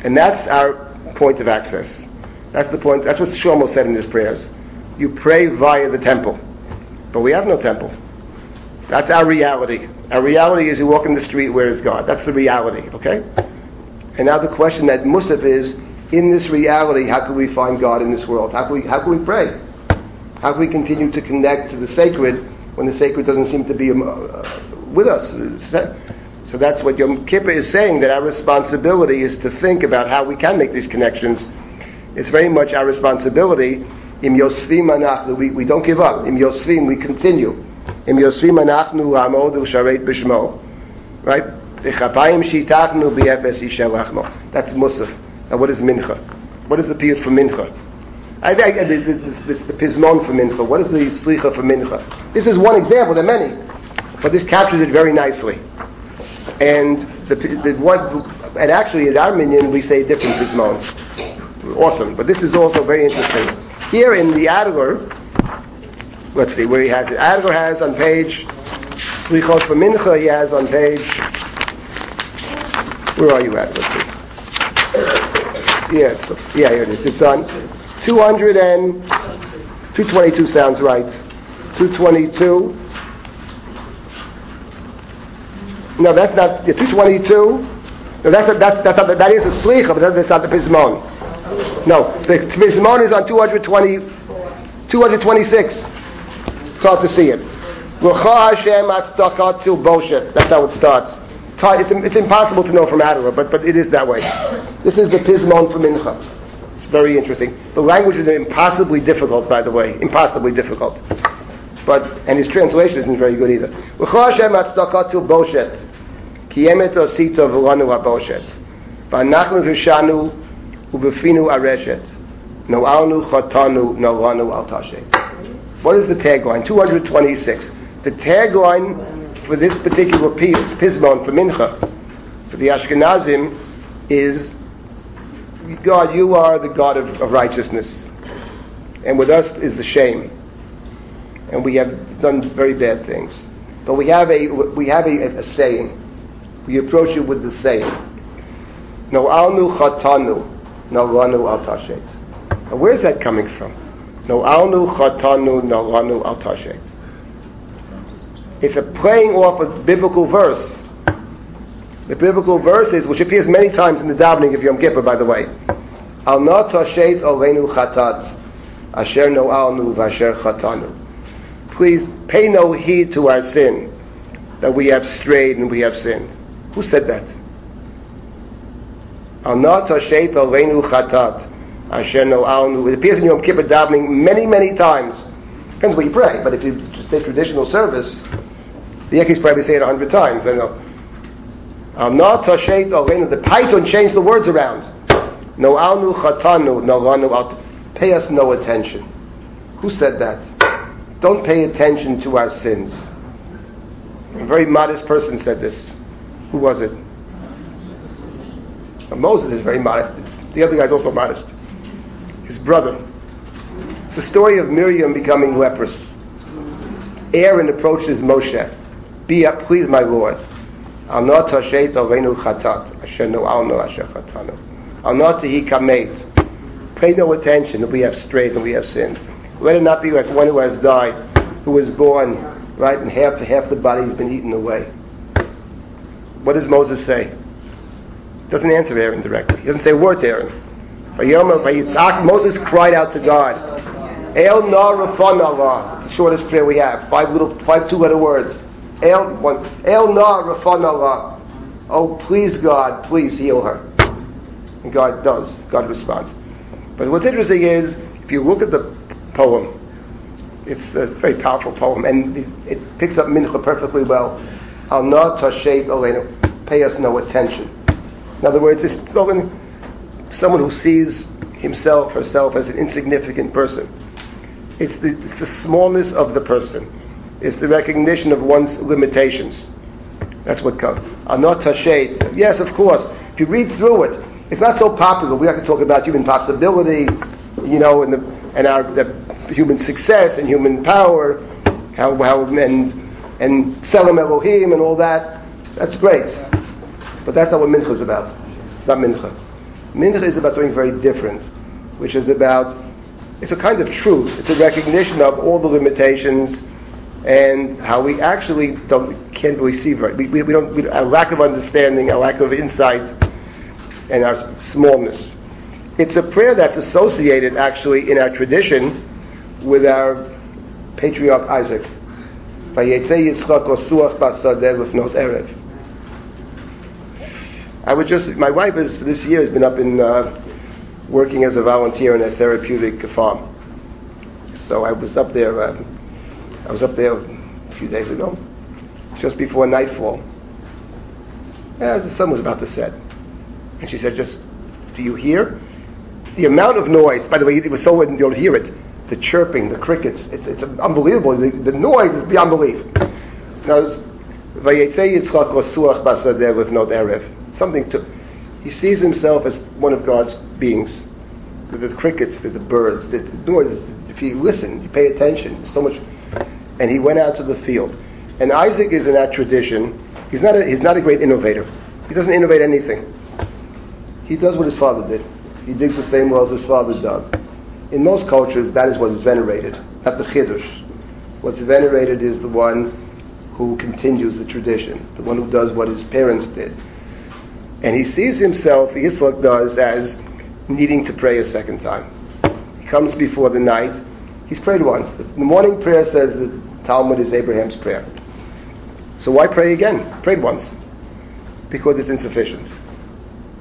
And that's our point of access. That's the point. That's what Shlomo said in his prayers you pray via the temple. But we have no temple. That's our reality. Our reality is you walk in the street, where is God? That's the reality, okay? And now the question that Musaf is, in this reality, how can we find God in this world? How can we, how can we pray? How can we continue to connect to the sacred when the sacred doesn't seem to be um, uh, with us? So that's what Yom Kippur is saying, that our responsibility is to think about how we can make these connections. It's very much our responsibility Im Yosvim Anachnu, we, we don't give up. Im Yosvim, we continue. Im Yosvim Anachnu Amod Sharet Bishmo. Right? Echapayim Shitachnu B'efes Yishelachmo. That's Musaf. Now what is Mincha? What is the period for Mincha? I, I, the Pismon for Mincha. What is the Slicha for Mincha? This is one example. There are many. But this captures it very nicely. And the, the one, and actually our minyan we say different Pismons. Awesome. But this is also very interesting. Here in the Adler, let's see where he has it. Adler has on page Slichot for Mincha. He has on page. Where are you at? Let's see. Yes, yeah, here it is. It's on 200 and 222 sounds right. 222. No, that's not yeah, 222. No, that's a, that's that's not, that is a slicha, but that's not the pismon. No, the Pismon is on 220, 226. It's hard to see it. That's how it starts. It's, it's impossible to know from Adara, but, but it is that way. This is the Pismon for Mincha. It's very interesting. The language is impossibly difficult, by the way. Impossibly difficult. But, and his translation isn't very good either. What is the tagline? 226. The tagline for this particular piece, Pismon for Mincha, for the Ashkenazim, is God, you are the God of, of righteousness. And with us is the shame. And we have done very bad things. But we have a, we have a, a saying. We approach it with the saying. No alnu chatanu no lanu al tashet. Where's that coming from? No alnu chatanu no lanu al. It's a playing off a biblical verse. The biblical verse is, which appears many times in the davening of Yom Kippur, by the way. Al tashet olenu chatat, asher no'alnu v'asher chatanu. Please pay no heed to our sin, that we have strayed and we have sinned. Who said that? Al tashet olenu chatat, asher no'alnu. It appears in Yom Kippur davening many, many times. Depends what you pray, but if you say traditional service, the Yekkis probably say it a hundred times. I know. I'm not tashet olenu. The paytan changed the words around. No alnu chatanu no lanu al. Pay us no attention. Who said that? Don't pay attention to our sins. A very modest person said this. Who was it? Uh, Moses is very modest. The other guy's also modest. His brother. It's the story of Miriam becoming leprous. Aaron approaches Moshe. Be up, please, my Lord. Al not tashet alenu chatat, asher no alno asher chatanu. Al not he kamet. Pay no attention that we have strayed and we have sinned. Let it not be like one who has died, who was born, right, and half half the body has been eaten away. What does Moses say? Doesn't answer Aaron directly. He doesn't say a word to Aaron. Moses cried out to God. El na rafan Allah. It's the shortest prayer we have. Five little, five two-letter words. El, na rafan Allah. Oh, please God, please heal her. And God does. God responds. But what's interesting is, if you look at the poem, it's a very powerful poem, and it picks up mincha perfectly well. Al na tashet olenu. Pay us no attention. In other words, it's someone who sees himself, herself as an insignificant person. It's the, it's the smallness of the person. It's the recognition of one's limitations. That's what comes. Al na tashet. Yes, of course. If you read through it, it's not so popular. We have to talk about human possibility, you know, and, the, and our human success and human power, how, how and and Tzelem Elohim and all that. That's great, but that's not what Mincha is about. It's not Mincha. Mincha is about something very different, which is about it's a kind of truth. It's a recognition of all the limitations and how we actually don't can't really see very. We, we, we don't. We, our lack of understanding, our lack of insight and our smallness. It's a prayer that's associated actually in our tradition with our patriarch Isaac. I would just, my wife is, this year has been up in, uh, working as a volunteer in a therapeutic farm. So I was up there, uh, I was up there a few days ago, just before nightfall. Yeah, the sun was about to set. And she said, just, do you hear? The amount of noise, by the way, it was so you'll hear it. The chirping, the crickets, it's, it's unbelievable. The, the noise is beyond belief. Now, something to, he sees himself as one of God's beings. The, the crickets, the, the birds, the, the noise, if you listen, you pay attention, so much. And he went out to the field. And Isaac is in that tradition. He's not a, he's not a great innovator. He doesn't innovate anything. He does what his father did. He digs the same wells his father dug. In most cultures, that is what is venerated, not the chiddush. What's venerated is the one who continues the tradition, the one who does what his parents did. And he sees himself, Yitzchak does, as needing to pray a second time. He comes before the night. He's prayed once. The morning prayer says the Talmud is Abraham's prayer. So why pray again? Prayed once. Because it's insufficient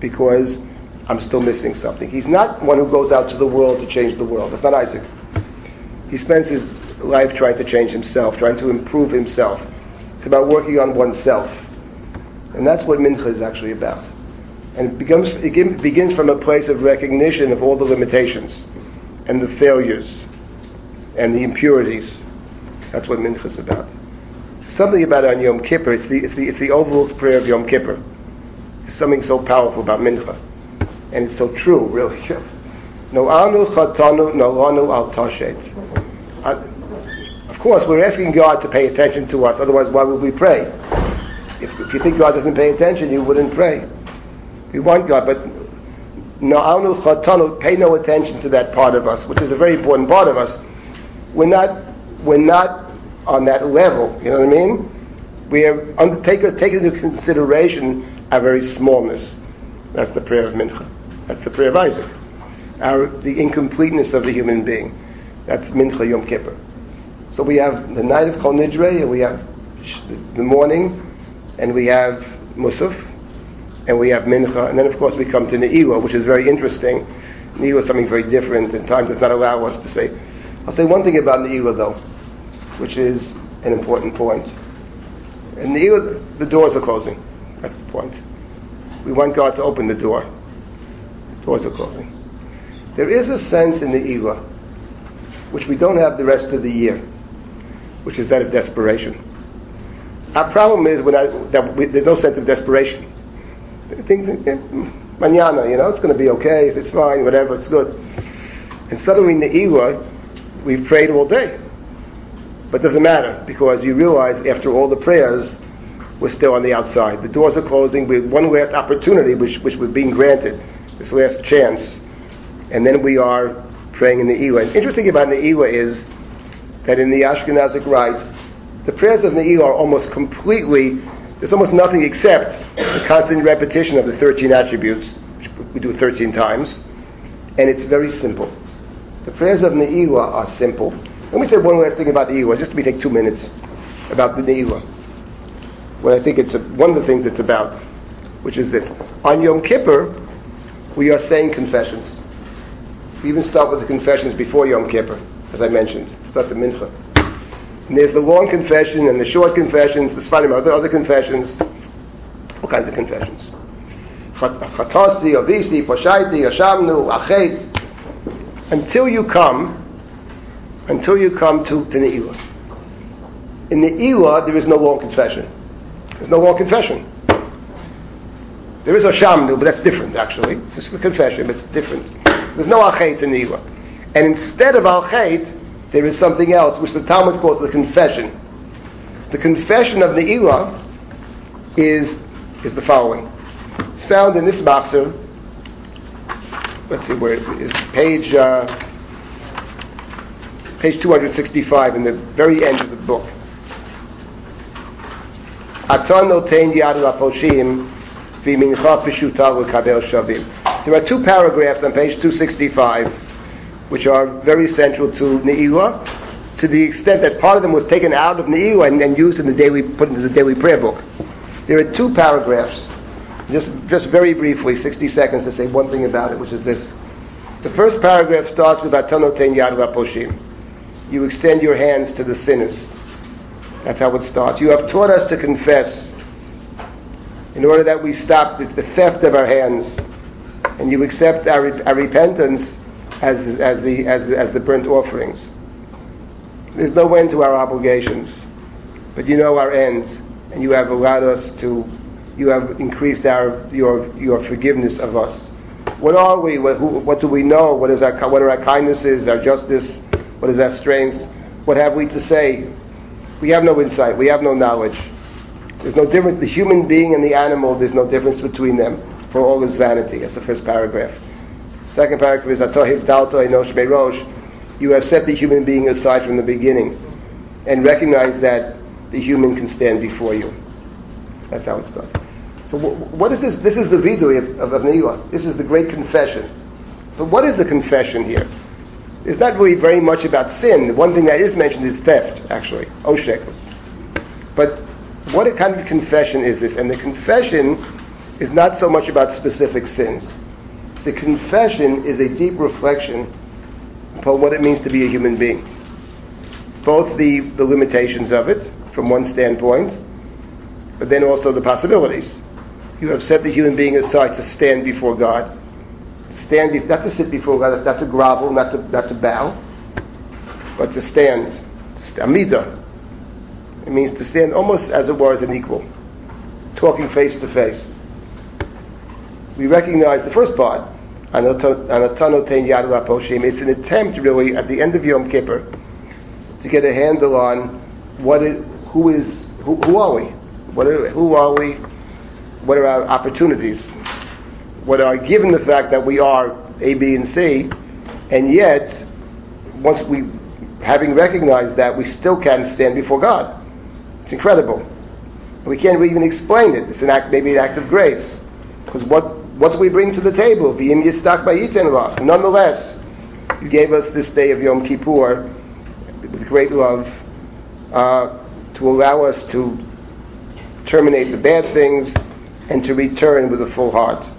because I'm still missing something. He's not one who goes out to the world to change the world. That's not Isaac. He spends his life trying to change himself, trying to improve himself. It's about working on oneself. And that's what Mincha is actually about. And it, becomes, it begins from a place of recognition of all the limitations and the failures and the impurities. That's what Mincha is about. Something about it on Yom Kippur, it's the, it's the, it's the overlooked prayer of Yom Kippur There's something so powerful about mincha. And it's so true, really. No anu chatanu no anu al tashet. Uh, of course, we're asking God to pay attention to us, otherwise why would we pray? If, if you think God doesn't pay attention, you wouldn't pray. We want God, but no anu chatanu, pay no attention to that part of us, which is a very important part of us. We're not, we're not on that level, you know what I mean? We have undertaken taken into consideration our very smallness. That's the prayer of Mincha. That's the prayer of Isaac. Our, the incompleteness of the human being. That's Mincha Yom Kippur. So we have the night of Kol Nidre, and we have the morning, and we have Musaf, and we have Mincha, and then of course we come to Ne'ilah, which is very interesting. Ne'ilah is something very different, and time does not allow us to say. I'll say one thing about Ne'ilah though, which is an important point. In Ne'ilah, the doors are closing. That's the point. We want God to open the door. The doors are closing. There is a sense in the Ne'ilah, which we don't have the rest of the year, which is that of desperation. Our problem is when I, that we, there's no sense of desperation. Things, eh, mañana, you know, it's going to be okay, if it's fine, whatever, it's good. And suddenly in the Ne'ilah, we've prayed all day. But it doesn't matter, because you realize after all the prayers, we're still on the outside. The doors are closing with one last opportunity, which, which we're being granted, this last chance. And then we are praying in the Ne'ilah. Interesting about the Ne'ilah is that in the Ashkenazic rite, the prayers of the Ne'ilah are almost completely, there's almost nothing except the constant repetition of the 13 attributes, which we do 13 times, and it's very simple. The prayers of the Ne'ilah are simple. Let me say one last thing about Ne'ilah, just to take two minutes about the Ne'ilah. What I think it's a, one of the things it's about, which is this. On Yom Kippur, we are saying confessions. We even start with the confessions before Yom Kippur, as I mentioned. Start the Mincha. And there's the long confession and the short confessions, the Sfarim, other, other confessions, all kinds of confessions. Chatasi, Avisi, Poshaiti, Ashamnu, Achet. Until you come, until you come to, to Ne'ilah. In Ne'ilah, there is no long confession. There's no long confession. There is a Shamnu, but that's different, actually. It's just a confession, but it's different. There's no Achet in Ne'ilah. And instead of Achet, there is something else, which the Talmud calls the confession. The confession of Ne'ilah is, is the following. It's found in this boxer. Let's see where it is. Page, uh, page 265 in the very end of the book. There are two paragraphs on page 265 which are very central to Ne'ilah, to the extent that part of them was taken out of Ne'ilah and, and used in the daily, put into the daily prayer book. There are two paragraphs, just, just very briefly, 60 seconds to say one thing about it, which is this. The first paragraph starts with Atanoten Yad Raposhim. You extend your hands to the sinners. That's how it starts. You have taught us to confess in order that we stop the, the theft of our hands and you accept our, our repentance as, as, the, as, the, as the burnt offerings. There's no end to our obligations, but you know our ends, and you have allowed us to, you have increased our, your, your forgiveness of us. What are we? What, who, what do we know? What, is our, what are our kindnesses, our justice? What is that strength? What have we to say? We have no insight. We have no knowledge. There's no difference. The human being and the animal, there's no difference between them. For all is vanity. That's the first paragraph. Second paragraph is Atohiv Dalto Enosh Rosh. You have set the human being aside from the beginning and recognize that the human can stand before you. That's how it starts. So what is this? This is the vidui of, of, of This is the great confession. But what is the confession here? It's not really very much about sin. The one thing that is mentioned is theft, actually. Oshek. But what kind of confession is this? And the confession is not so much about specific sins the confession is a deep reflection upon what it means to be a human being. Both the, the limitations of it, from one standpoint, but then also the possibilities. You have set the human being aside to stand before God. Stand, not to sit before God, not to grovel, not to, not to bow, but to stand. Amida. It means to stand almost as it were as an equal, talking face to face. We recognize the first part, it's an attempt, really, at the end of Yom Kippur, to get a handle on what it, who is, who, who are we? What are, who are we? What are our opportunities? What are, given the fact that we are A, B, and C, and yet, once we, having recognized that, we still can stand before God. It's incredible. We can't even explain it. It's an act, maybe an act of grace. Because what, what do we bring to the table? Nonetheless, you gave us this day of Yom Kippur with great love uh, to allow us to terminate the bad things and to return with a full heart.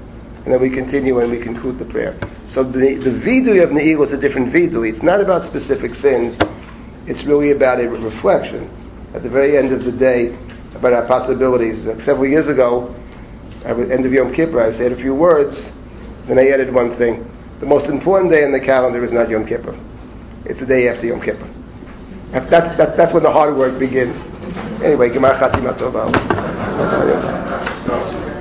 And then we continue and we conclude the prayer. So the, the vidui of Ne'ilah is a different vidui. It's not about specific sins. It's really about a reflection at the very end of the day about our possibilities. Like several years ago, at the end of Yom Kippur, I said a few words, then I added one thing. The most important day in the calendar is not Yom Kippur. It's the day after Yom Kippur. That's, that's, when the hard work begins. Anyway, Gemar Chatima. <laughs>